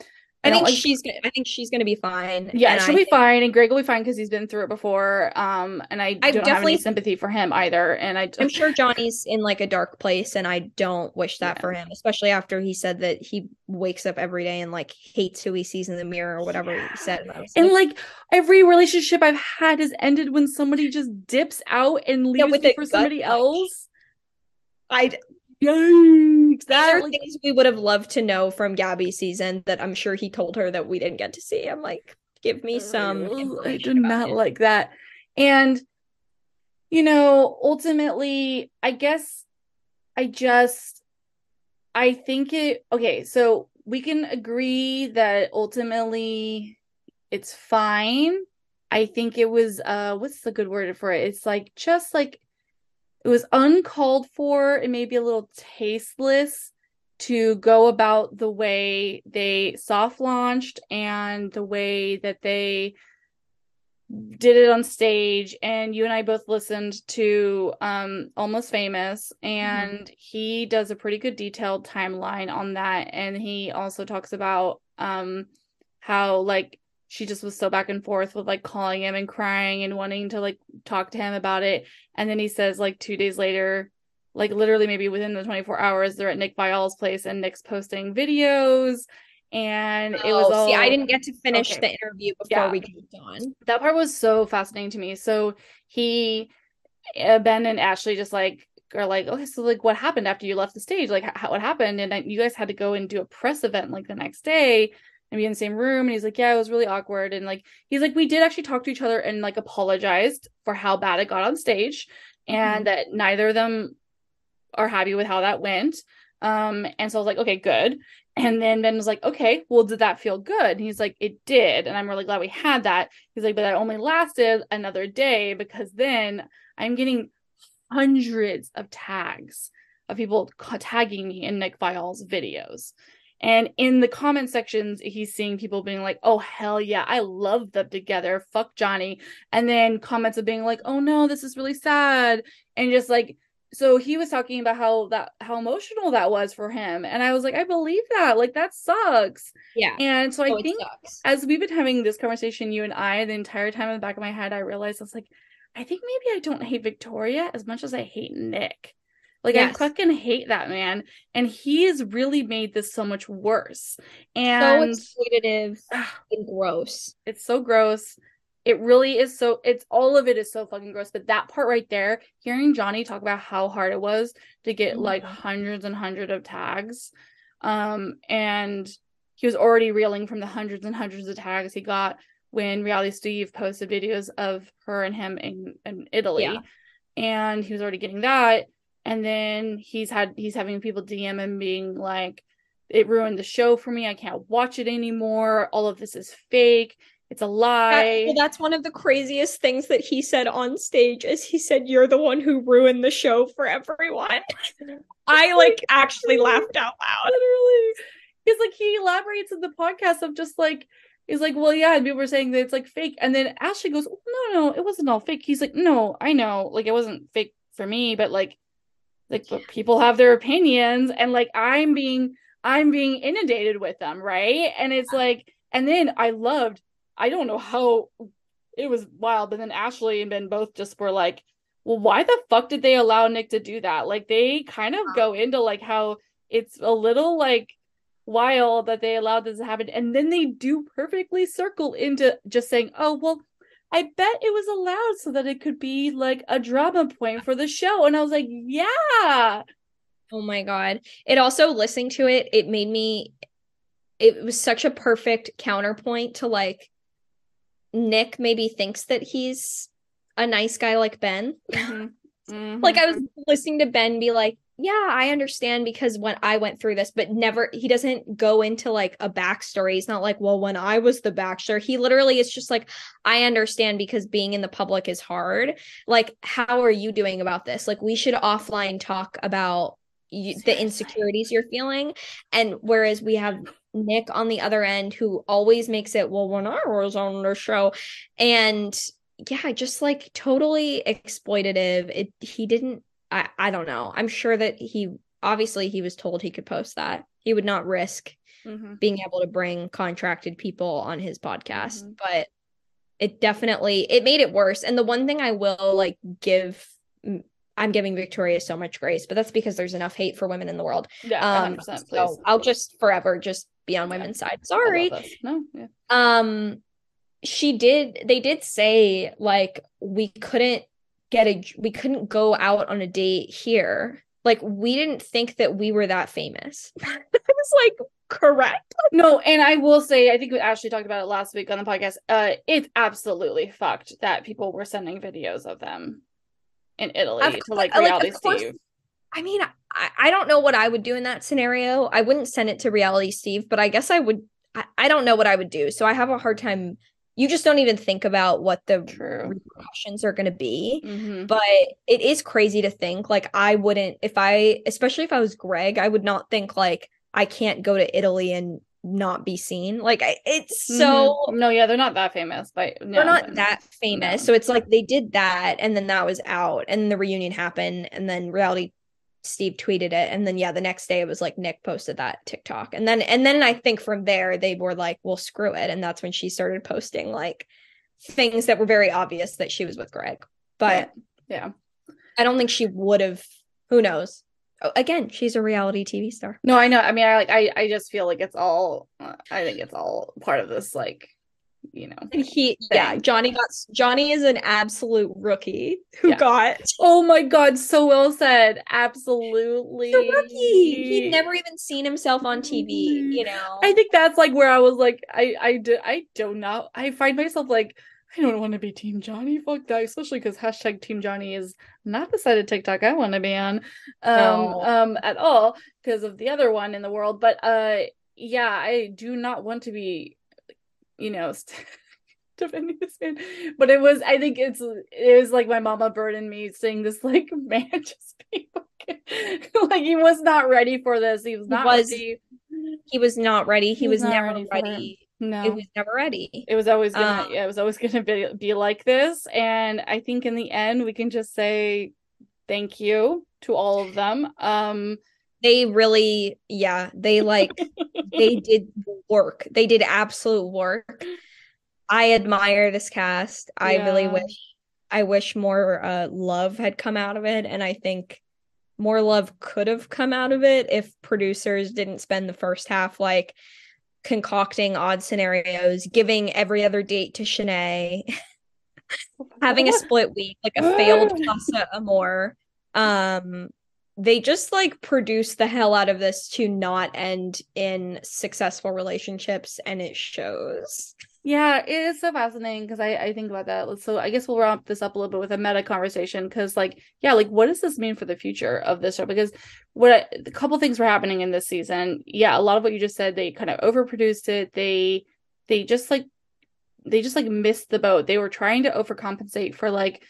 I, think like- she's gonna. I think she's gonna be fine. yeah, she'll I be fine, and Greg will be fine because he's been through it before. Um, and I I've don't have definitely- any sympathy for him either. And I I'm sure Johnny's in like a dark place, and I don't wish that Yeah. for him, especially after he said that he wakes up every day and like hates who he sees in the mirror or whatever he said. And And like, every relationship I've had has ended when somebody just dips out and leaves with me for somebody punch. else. I Yikes! These That are things we would have loved to know from Gabby's season that I'm sure he told her that we didn't get to see. I'm like, give me some. I information do not it. like that. And you know, ultimately, I guess I just I think it okay, so we can agree that ultimately it's fine. I think it was uh what's the good word for it? It's like just like it was uncalled for and maybe a little tasteless to go about the way they soft launched and the way that they did it on stage. And you and I both listened to um Almost Famous and he does a pretty good detailed timeline on that. And he also talks about um how like she just was so back and forth with like calling him and crying and wanting to like talk to him about it and then he says like 2 days later like literally maybe within the 24 hours they're at Nick Viall's place and Nick's posting videos and it was Oh, all see, I didn't get to finish Okay. the interview before Yeah. we jumped on. that part was so fascinating to me. So he, uh, Ben and Ashley just like are like, okay, so like what happened after you left the stage? Like how, what happened? And I, you guys had to go and do a press event like the next day and be in the same room. And he's like, yeah, it was really awkward. And like he's like, we did actually talk to each other and like apologized for how bad it got on stage, and that neither of them are happy with how that went. Um, and so I was like, okay, good. And then Ben was like, okay, well, did that feel good? And he's like, it did. And I'm really glad we had that. He's like, but that only lasted another day because then I'm getting hundreds of tags of people tagging me in Nick Viall's videos. And in the comment sections, he's seeing people being like, oh, hell yeah, I love them together. Fuck Johnny. And then comments of being like, oh no, this is really sad. And just like so he was talking about how that how emotional that was for him and i was like i believe that like that sucks Yeah. and so i Oh, think sucks. as we've been having this conversation you and i the entire time in the back of my head i realized i was like i think maybe i don't hate victoria as much as i hate nick like i fucking hate that man and he has really made this so much worse And so exploitative and gross. it's so gross. It really is so it's all of it is so fucking gross. But that part right there, hearing Johnny talk about how hard it was to get like Mhm. hundreds and hundreds of tags. Um, and he was already reeling from the hundreds and hundreds of tags he got when Reality Steve posted videos of her and him in, in Italy. Yeah. And he was already getting that. And then he's had he's having people DM him being like, it ruined the show for me. I can't watch it anymore. All of this is fake. It's a That- lie. well, that's one of the craziest things that he said on stage is he said you're the one who ruined the show for everyone. I like actually laughed out loud. Literally. He's like he elaborates in the podcast of just like he's like, well, yeah, and people were saying that it's like fake. And then Ashley goes, no, no, it wasn't all fake. He's like, no, I know, like it wasn't fake for me, but like, like but people have their opinions, and like I'm being, I'm being inundated with them, right? And it's uh-huh. like, and then I loved, I don't know how it was wild, but then Ashley and Ben both just were like, well, why the fuck did they allow Nick to do that? Like they kind of uh-huh. go into like how it's a little like wild that they allowed this to happen and then they do perfectly circle into just saying oh well i bet it was allowed so that it could be like a drama point for the show and i was like yeah Oh my god. It also listening to it, it made me it was such a perfect counterpoint to like Nick maybe thinks that he's a nice guy like Ben. Mm-hmm. Mhm. Like I was listening to Ben be like, "Yeah, I understand because when I went through this, but never he doesn't go into like a backstory. He's not like, "Well, when I was the backstory." He literally is just like, "I understand because being in the public is hard. Like, how are you doing about this? Like, we should offline talk about you, the insecurities you're feeling." And whereas we have Nick on the other end who always makes it, "Well, when I was on the show," and yeah, just like totally exploitative. It he didn't I I don't know. I'm sure that he obviously he was told he could post that. He would not risk Mhm. being able to bring contracted people on his podcast, Mhm. but it definitely it made it worse. And the one thing I will like give I'm giving Victoria so much grace, but that's because there's enough hate for women in the world. yeah Um 100% please so I'll just forever just be on Yeah. women's side. Sorry. no yeah Um she did they did say like we couldn't get a we couldn't go out on a date here. Like we didn't think that we were that famous. I was like, correct. No, and I will say, I think we actually talked about it last week on the podcast. Uh, it's absolutely fucked that people were sending videos of them in Italy Of to like like, reality of course- Steve. I mean, I, I don't know what I would do in that scenario. I wouldn't send it to reality Steve, but I guess I would I, I don't know what I would do. So I have a hard time you just don't even think about what the True. repercussions are gonna be. hmm but it is crazy to think like i wouldn't if i especially if i was greg i would not think like i can't go to italy and not be seen like it's so no, yeah, they're not that famous, but no, they're not that famous no. so it's like they did that and then that was out and the reunion happened and then reality steve tweeted it and then yeah the next day it was like nick posted that tiktok and then and then i think from there they were like well screw it and that's when she started posting like things that were very obvious that she was with greg but yeah. I don't think she would have. Who knows? Oh, again, she's a reality TV star. No, I know. I mean, I like, I, I just feel like it's all. uh, I think it's all part of this, like, you know. And he, yeah, Johnny got. Johnny is an absolute rookie who Yeah. got Oh my god, so well said. Absolutely. the rookie. He'd never even seen himself on TV. You know, I think that's like where I was like, I I do I do not know. I find myself like I don't want to be Team Johnny. Fuck that, especially because hashtag Team Johnny is not the side of TikTok I want to be on, um, No. um, at all because of the other one in the world. But uh, yeah, I do not want to be, you know, defending this man. But it was, I think it's it was like my mama bird and me seeing this like man just be like he was not ready for this. He was not was ready. he was not ready. He, He was, was never ready ready. No, It was never ready. it was always gonna Um, yeah, it was always gonna be be like this and i think in the end we can just say thank you to all of them. Um they really yeah, they like they did work. They did absolute work. I admire this cast. I Yeah. really wish I wish more uh love had come out of it and I think more love could have come out of it if producers didn't spend the first half like concocting odd scenarios, giving every other date to Shanae, having a split week, like a failed Casa Amor. Um, they just like produce the hell out of this to not end in successful relationships, and it shows. Yeah, it is so fascinating because I, I think about that. So I guess we'll wrap this up a little bit with a meta conversation because, like, yeah, like what does this mean for the future of this show? Because what I, a couple things were happening in this season. Yeah, a lot of what you just said, they kind of overproduced it. They they just like they just like missed the boat. They were trying to overcompensate for like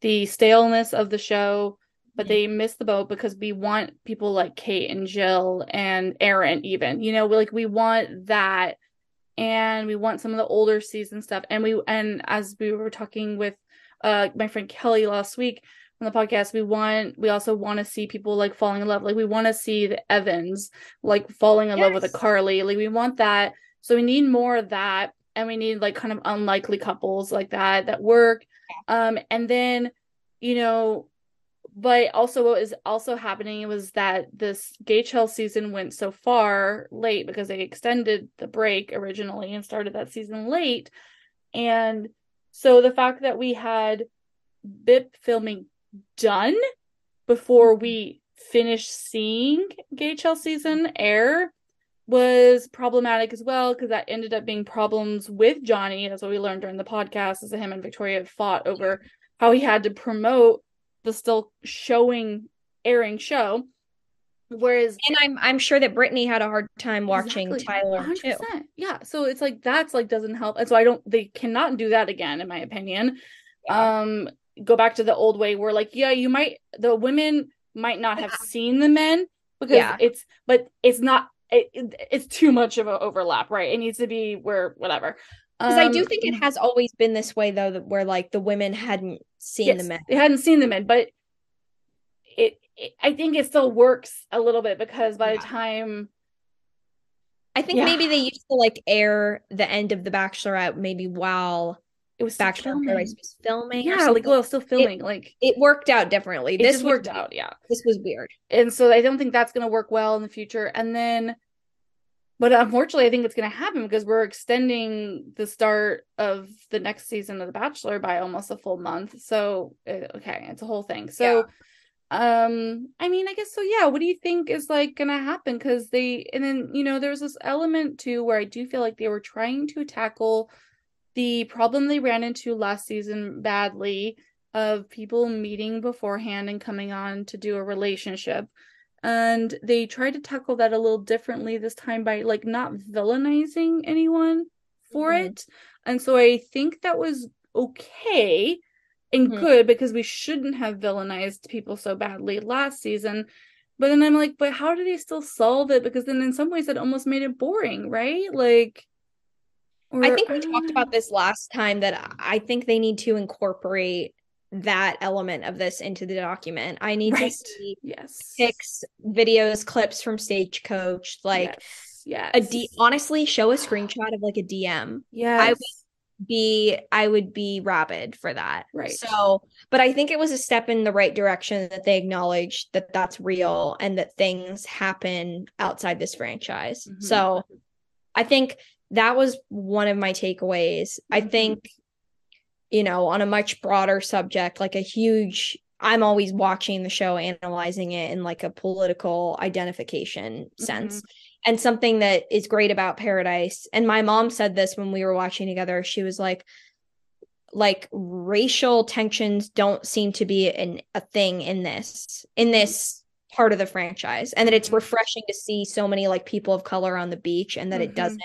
the staleness of the show, but they missed the boat because we want people like Kate and Jill and Aaron, even you know, like we want that. And we want some of the older season stuff. And we and as we were talking with uh my friend kelly last week on the podcast we want we also want to see people like falling in love. Like we want to see the evans like falling in love with a carly. Like we want that. So we need more of that. And we need like kind of unlikely couples like that that work. Um and then you know but also what is also happening was that this GHL season went so far late because they extended the break originally and started that season late. And so the fact that we had BIP filming done before we finished seeing GHL season air was problematic as well because that ended up being problems with Johnny. That's what we learned during the podcast as him and Victoria fought over how he had to promote the still showing airing show. Whereas And I'm I'm sure that Brittany had a hard time watching Exactly. Tyler too. 100%. Yeah. So it's like that's like doesn't help. And so I don't they cannot do that again, in my opinion. Yeah. Um go back to the old way where like, yeah, you might the women might not have seen the men because Yeah. it's but it's not it, it- it's too much of an overlap, right? It needs to be where whatever. Because I do Um, think it has always been this way though, that where like the women hadn't seen yes, the men. They hadn't seen the men, but it, it I think it still works a little bit because by Yeah. the time I think Yeah. maybe they used to like air the end of the Bachelorette maybe while it was Bachelor filming. Paradise was filming. Yeah, like well, still filming. like it worked out differently. it this was- worked out, yeah. This was weird. and so I don't think that's going to work well in the future. And then, but unfortunately, I think it's going to happen because we're extending the start of the next season of The Bachelor by almost a full month. So, uh, okay, it's a whole thing. So, um, I mean, I guess so. Yeah, what do you think is like going to happen? Because they, and then you know, there's this element too where I do feel like they were trying to tackle the problem they ran into last season badly of people meeting beforehand and coming on to do a relationship. And they tried to tackle that a little differently this time by like not villainizing anyone for Mhm. it. And so I think that was okay and Mhm. good because we shouldn't have villainized people so badly last season. But then I'm like, but how do they still solve it? Because then in some ways it almost made it boring, right? Like I think we don't talked know. about this last time that I think they need to incorporate that element of this into the document. I need to see Yes. pics, videos, clips from Stagecoach, like yes. yes. a D honestly show a screenshot of like a DM. Yeah. I would Be I would be rabid for that. Right. So, but I think it was a step in the right direction that they acknowledged that that's real and that things happen outside this franchise. Mhm. So, I think that was one of my takeaways. I Mhm. think, you know, on a much broader subject, like a huge, I'm always watching the show, analyzing it in like a political identification sense. And something that is great about Paradise, and my mom said this when we were watching together, she was like, like racial tensions don't seem to be an, a thing in this in this part of the franchise and that it's Mhm. refreshing to see so many like people of color on the beach and that Mhm. it doesn't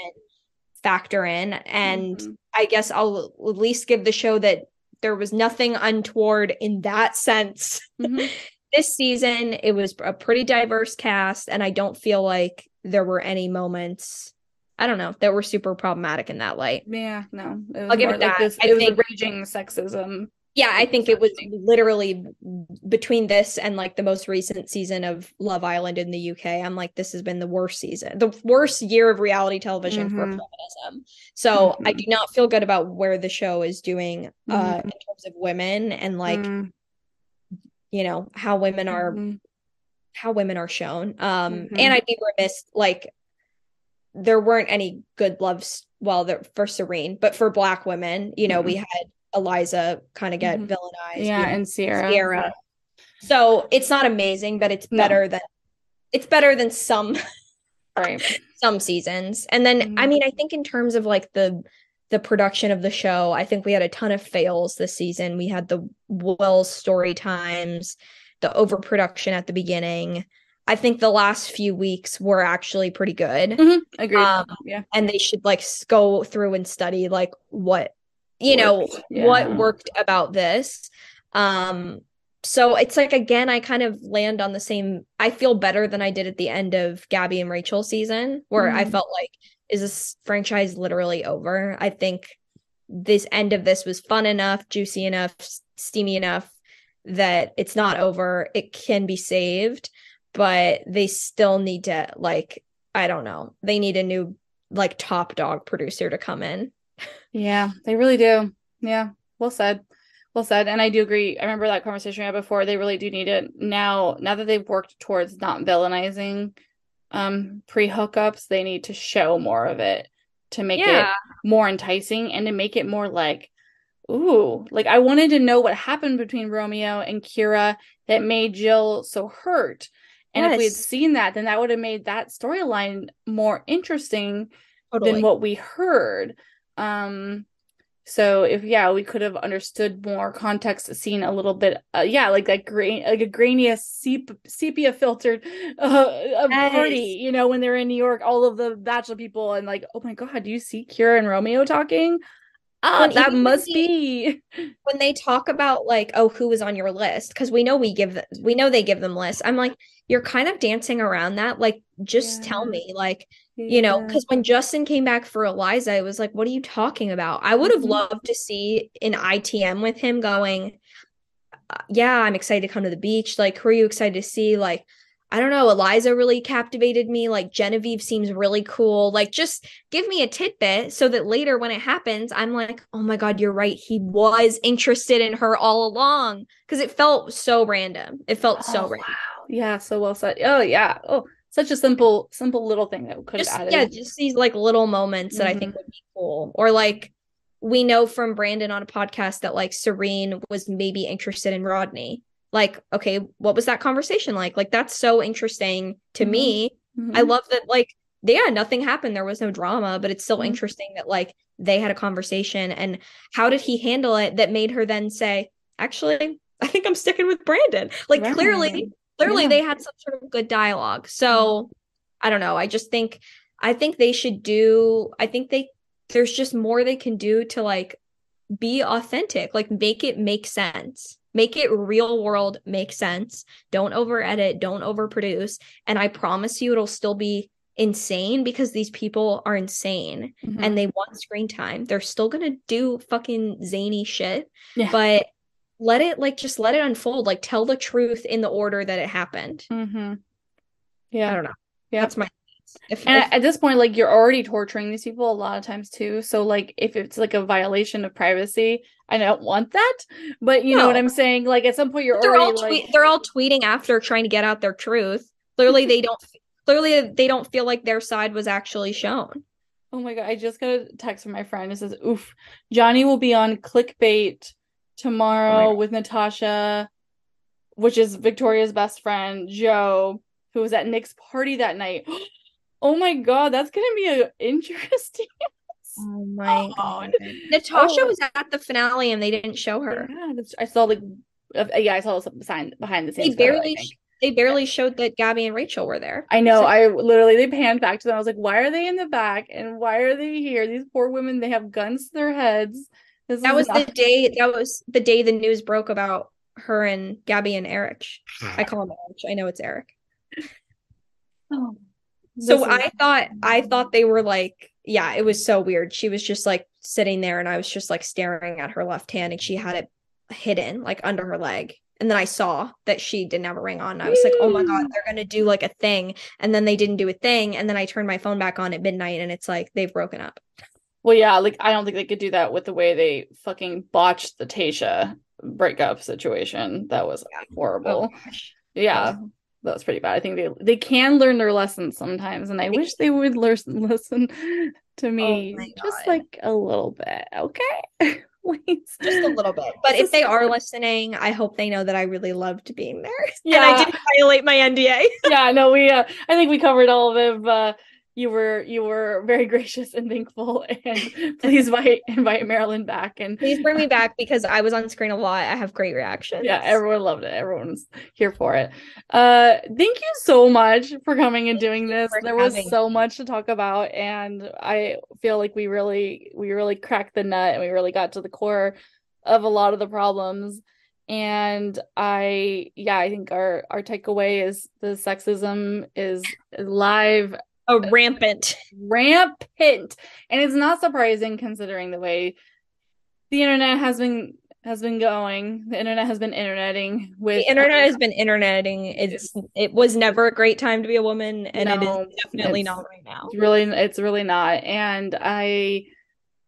factor in and Mhm. i guess i'll at least give the show that there was nothing untoward in that sense Mhm. this season it was a pretty diverse cast and i don't feel like there were any moments i don't know that were super problematic in that light Yeah, no. I'll give it like that. This, I was think- a raging sexism. Yeah, I think it was literally between this and like the most recent season of Love Island in the UK. I'm like, this has been the worst season, the worst year of reality television mm-hmm. for feminism. So mm-hmm. I do not feel good about where the show is doing uh, mm-hmm. in terms of women and like, mm. you know, how women are, mm-hmm. how women are shown. Um, and mm-hmm. I'd be remiss, like, there weren't any good loves well there for Serene, but for black women, you know, we mm-hmm. had Eliza kind of get mm-hmm. villainized. Yeah, and Sierra. Ciara. So it's not amazing, but it's better no. than it's better than some right some seasons. And then mm-hmm. I mean, I think in terms of like the the production of the show, I think we had a ton of fails this season. We had the Wells story times, the overproduction at the beginning. I think the last few weeks were actually pretty good. Mm-hmm. Agreed. Um, yeah. And they should like go through and study like what you know yeah. what worked about this. Um so it's like again i kind of land on the same i feel better than i did at the end of gabby and rachel season where mm. i felt like is this franchise literally over? I think this end of this was fun enough juicy enough steamy enough that it's not over. It can be saved but they still need to like i don't know. They need a new like top dog producer to come in yeah, they really do. Yeah, well said. Well said. And I do agree. I remember that conversation we had before. They really do need it now. Now that they've worked towards not villainizing um pre hookups, they need to show more of it to make yeah. it more enticing and to make it more like, ooh, like I wanted to know what happened between Romeo and Kira that made Jill so hurt. And yes. if we had seen that, then that would have made that storyline more interesting totally. than what we heard. Um, so if yeah, we could have understood more context, seen a little bit, uh, yeah, like that grain, like a grainy sepia, sepia filtered uh, nice. party, you know, when they're in New York, all of the bachelor people, and like, oh my god, do you see Kira and Romeo talking? Ah, when that must be when they talk about like, oh, who was on your list? Because we know we give them, we know they give them lists. I'm like, you're kind of dancing around that. Like, just yeah. tell me, like, you know, because when Justin came back for Eliza, it was like, what are you talking about? I would have mm-hmm. loved to see an ITM with him going, uh, yeah, I'm excited to come to the beach. Like, who are you excited to see? Like, I don't know, Eliza really captivated me. Like, Genevieve seems really cool. Like, just give me a tidbit so that later when it happens, I'm like, oh my God, you're right. He was interested in her all along. Cause it felt so random. It felt oh, so random. Wow. Yeah, so well said. Oh, yeah. Oh, such a simple simple little thing that could just, have added yeah just these like little moments mm-hmm. that i think mm-hmm. would be cool or like we know from brandon on a podcast that like serene was maybe interested in rodney like okay what was that conversation like like that's so interesting to mm-hmm. me mm-hmm. i love that like yeah nothing happened there was no drama but it's still mm-hmm. interesting that like they had a conversation and how did he handle it that made her then say actually i think i'm sticking with brandon like right. clearly clearly yeah. they had some sort of good dialogue. So i don't know. I just think i think they should do i think they there's just more they can do to like be authentic like make it make sense. Make it real world make sense. Don't over edit don't overproduce and i promise you it'll still be insane because these people are insane mm-hmm. and they want screen time. They're still gonna do fucking zany shit yeah. but let it like just let it unfold like tell the truth in the order that it happened. Mm-hmm. yeah. i don't know. Yeah. That's my if, and if, at this point like you're already torturing these people a lot of times too. So like if it's like a violation of privacy i don't want that. But you no. know what i'm saying? Like at some point you're they're already all like they're all tweeting after trying to get out their truth. Clearly they don't clearly they don't feel like their side was actually shown. Oh my god. I just got a text from my friend. It says oof johnny will be on clickbait tomorrow oh with Natasha, which is Victoria's best friend, Joe, who was at Nick's party that night. Oh my god, that's gonna be a interesting. Oh my god. Natasha oh. was at the finale and they didn't show her. Yeah, I saw like uh, yeah, I saw some sign behind the scenes. They barely they barely showed that Gabby and Rachel were there. I know. So- I literally they panned back to them. I was like, why are they in the back and why are they here? These poor women, they have guns to their heads. This that was not- the day. That was the day the news broke about her and Gabby and Eric. I call him Eric. I know it's Eric. Oh, so is- I thought I thought they were like, yeah, it was so weird. She was just like sitting there, and I was just like staring at her left hand, and she had it hidden like under her leg. And then I saw that she didn't have a ring on. I was like, oh my God, they're going to do like a thing. And then they didn't do a thing. And then I turned my phone back on at midnight and it's like they've broken up. Well, yeah, like I don't think they could do that with the way they fucking botched the Tasha breakup situation. That was horrible. Oh, yeah, that was pretty bad. I think they they can learn their lessons sometimes, and I wish they would learn listen to me oh just like a little bit. Okay. Please. Just a little bit. But if they are listening, I hope they know that I really loved being there. Yeah. And I didn't violate my NDA. yeah, no, we uh, I think we covered all of it. uh you were you were very gracious and thankful and please invite invite Marilyn back and please bring me back because I was on screen a lot. I have great reactions. Yeah, everyone loved it. Everyone's here for it. Uh thank you so much for coming and doing this. There was so much to talk about and I feel like we really we really cracked the nut and we really got to the core of a lot of the problems and i yeah i think our our takeaway is the sexism is live Oh, rampant. Rampant. And it's not surprising considering the way the internet has been has been going. The internet has been interneting with the internet has been interneting. It's it was never a great time to be a woman, and no, it is definitely not right now. It's really it's really not. And I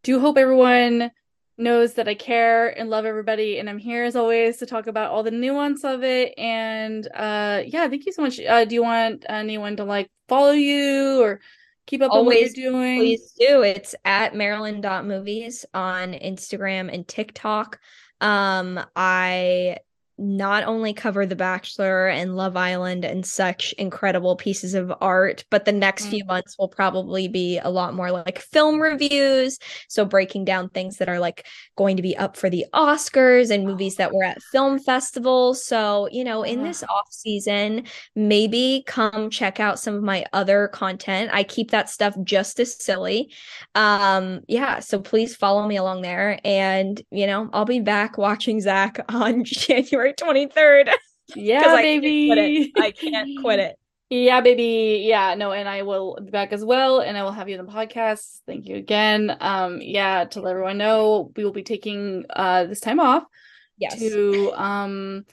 do hope everyone knows that I care and love everybody. And I'm here as always to talk about all the nuance of it. And uh yeah, thank you so much. Uh do you want anyone to like follow you or keep up always, what you're doing? Please do. It's at Marilyn.movies on Instagram and TikTok. Um I not only cover The Bachelor and Love Island and such incredible pieces of art, but the next mm-hmm. few months will probably be a lot more like film reviews. So, breaking down things that are like going to be up for the Oscars and movies that were at film festivals. So, you know, in this off season, maybe come check out some of my other content. I keep that stuff just as silly. Um, yeah. So, please follow me along there. And, you know, I'll be back watching Zach on January 23rd. Yeah, baby. I can't quit it. Yeah, baby. Yeah, no, and I will be back as well, and I will have you on the podcast. Thank you again. Um, yeah, to let everyone know, we will be taking uh this time off yes. to um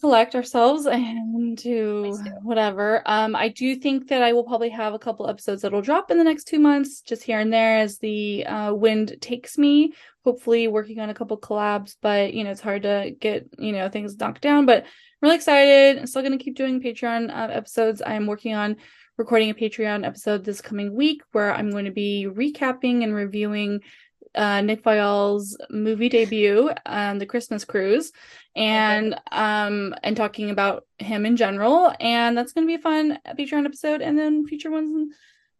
collect ourselves and to whatever. Um, I do think that I will probably have a couple episodes that'll drop in the next two months, just here and there as the uh, wind takes me. Hopefully, working on a couple collabs, but you know it's hard to get you know things knocked down. But I'm really excited. I'm still going to keep doing Patreon uh, episodes. I'm working on recording a Patreon episode this coming week where I'm going to be recapping and reviewing uh, Nick Viall's movie debut, um, The Christmas Cruise, and okay. um, and talking about him in general. And that's going to be a fun Patreon episode. And then future ones and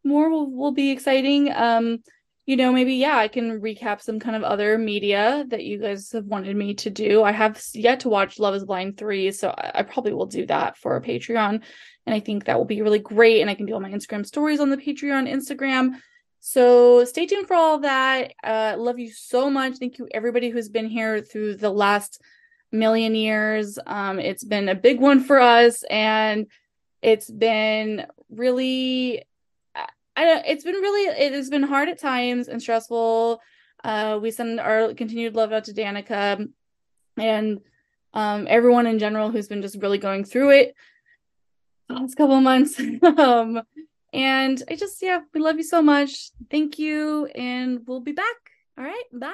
more will will be exciting. Um, you know, maybe yeah, I can recap some kind of other media that you guys have wanted me to do. I have yet to watch Love Is Blind three, so I, I probably will do that for a Patreon. And I think that will be really great. And I can do all my Instagram stories on the Patreon Instagram. So stay tuned for all that. Uh, love you so much. Thank you, everybody who's been here through the last million years. Um, it's been a big one for us, and it's been really, I don't. It's been really. It has been hard at times and stressful. Uh, we send our continued love out to Danica and um, everyone in general who's been just really going through it the last couple months. um, and I just, yeah, we love you so much. Thank you. And we'll be back. All right. Bye.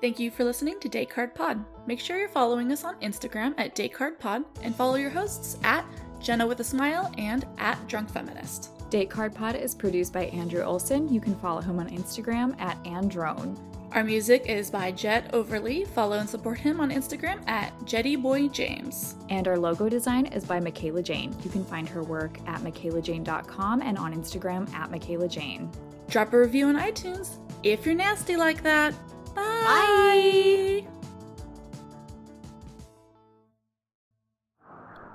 Thank you for listening to Date Card Pod. Make sure you're following us on Instagram at Date Card Pod and follow your hosts at Jenna with a Smile and at Drunk Feminist. Date Card Pod is produced by Andrew Olson. You can follow him on Instagram at Androne. Our music is by Jet Overly. Follow and support him on Instagram at JettyBoyJames. And our logo design is by Michaela Jane. You can find her work at michaelajane.com and on Instagram at Michaela Jane. Drop a review on iTunes if you're nasty like that. Bye. Bye.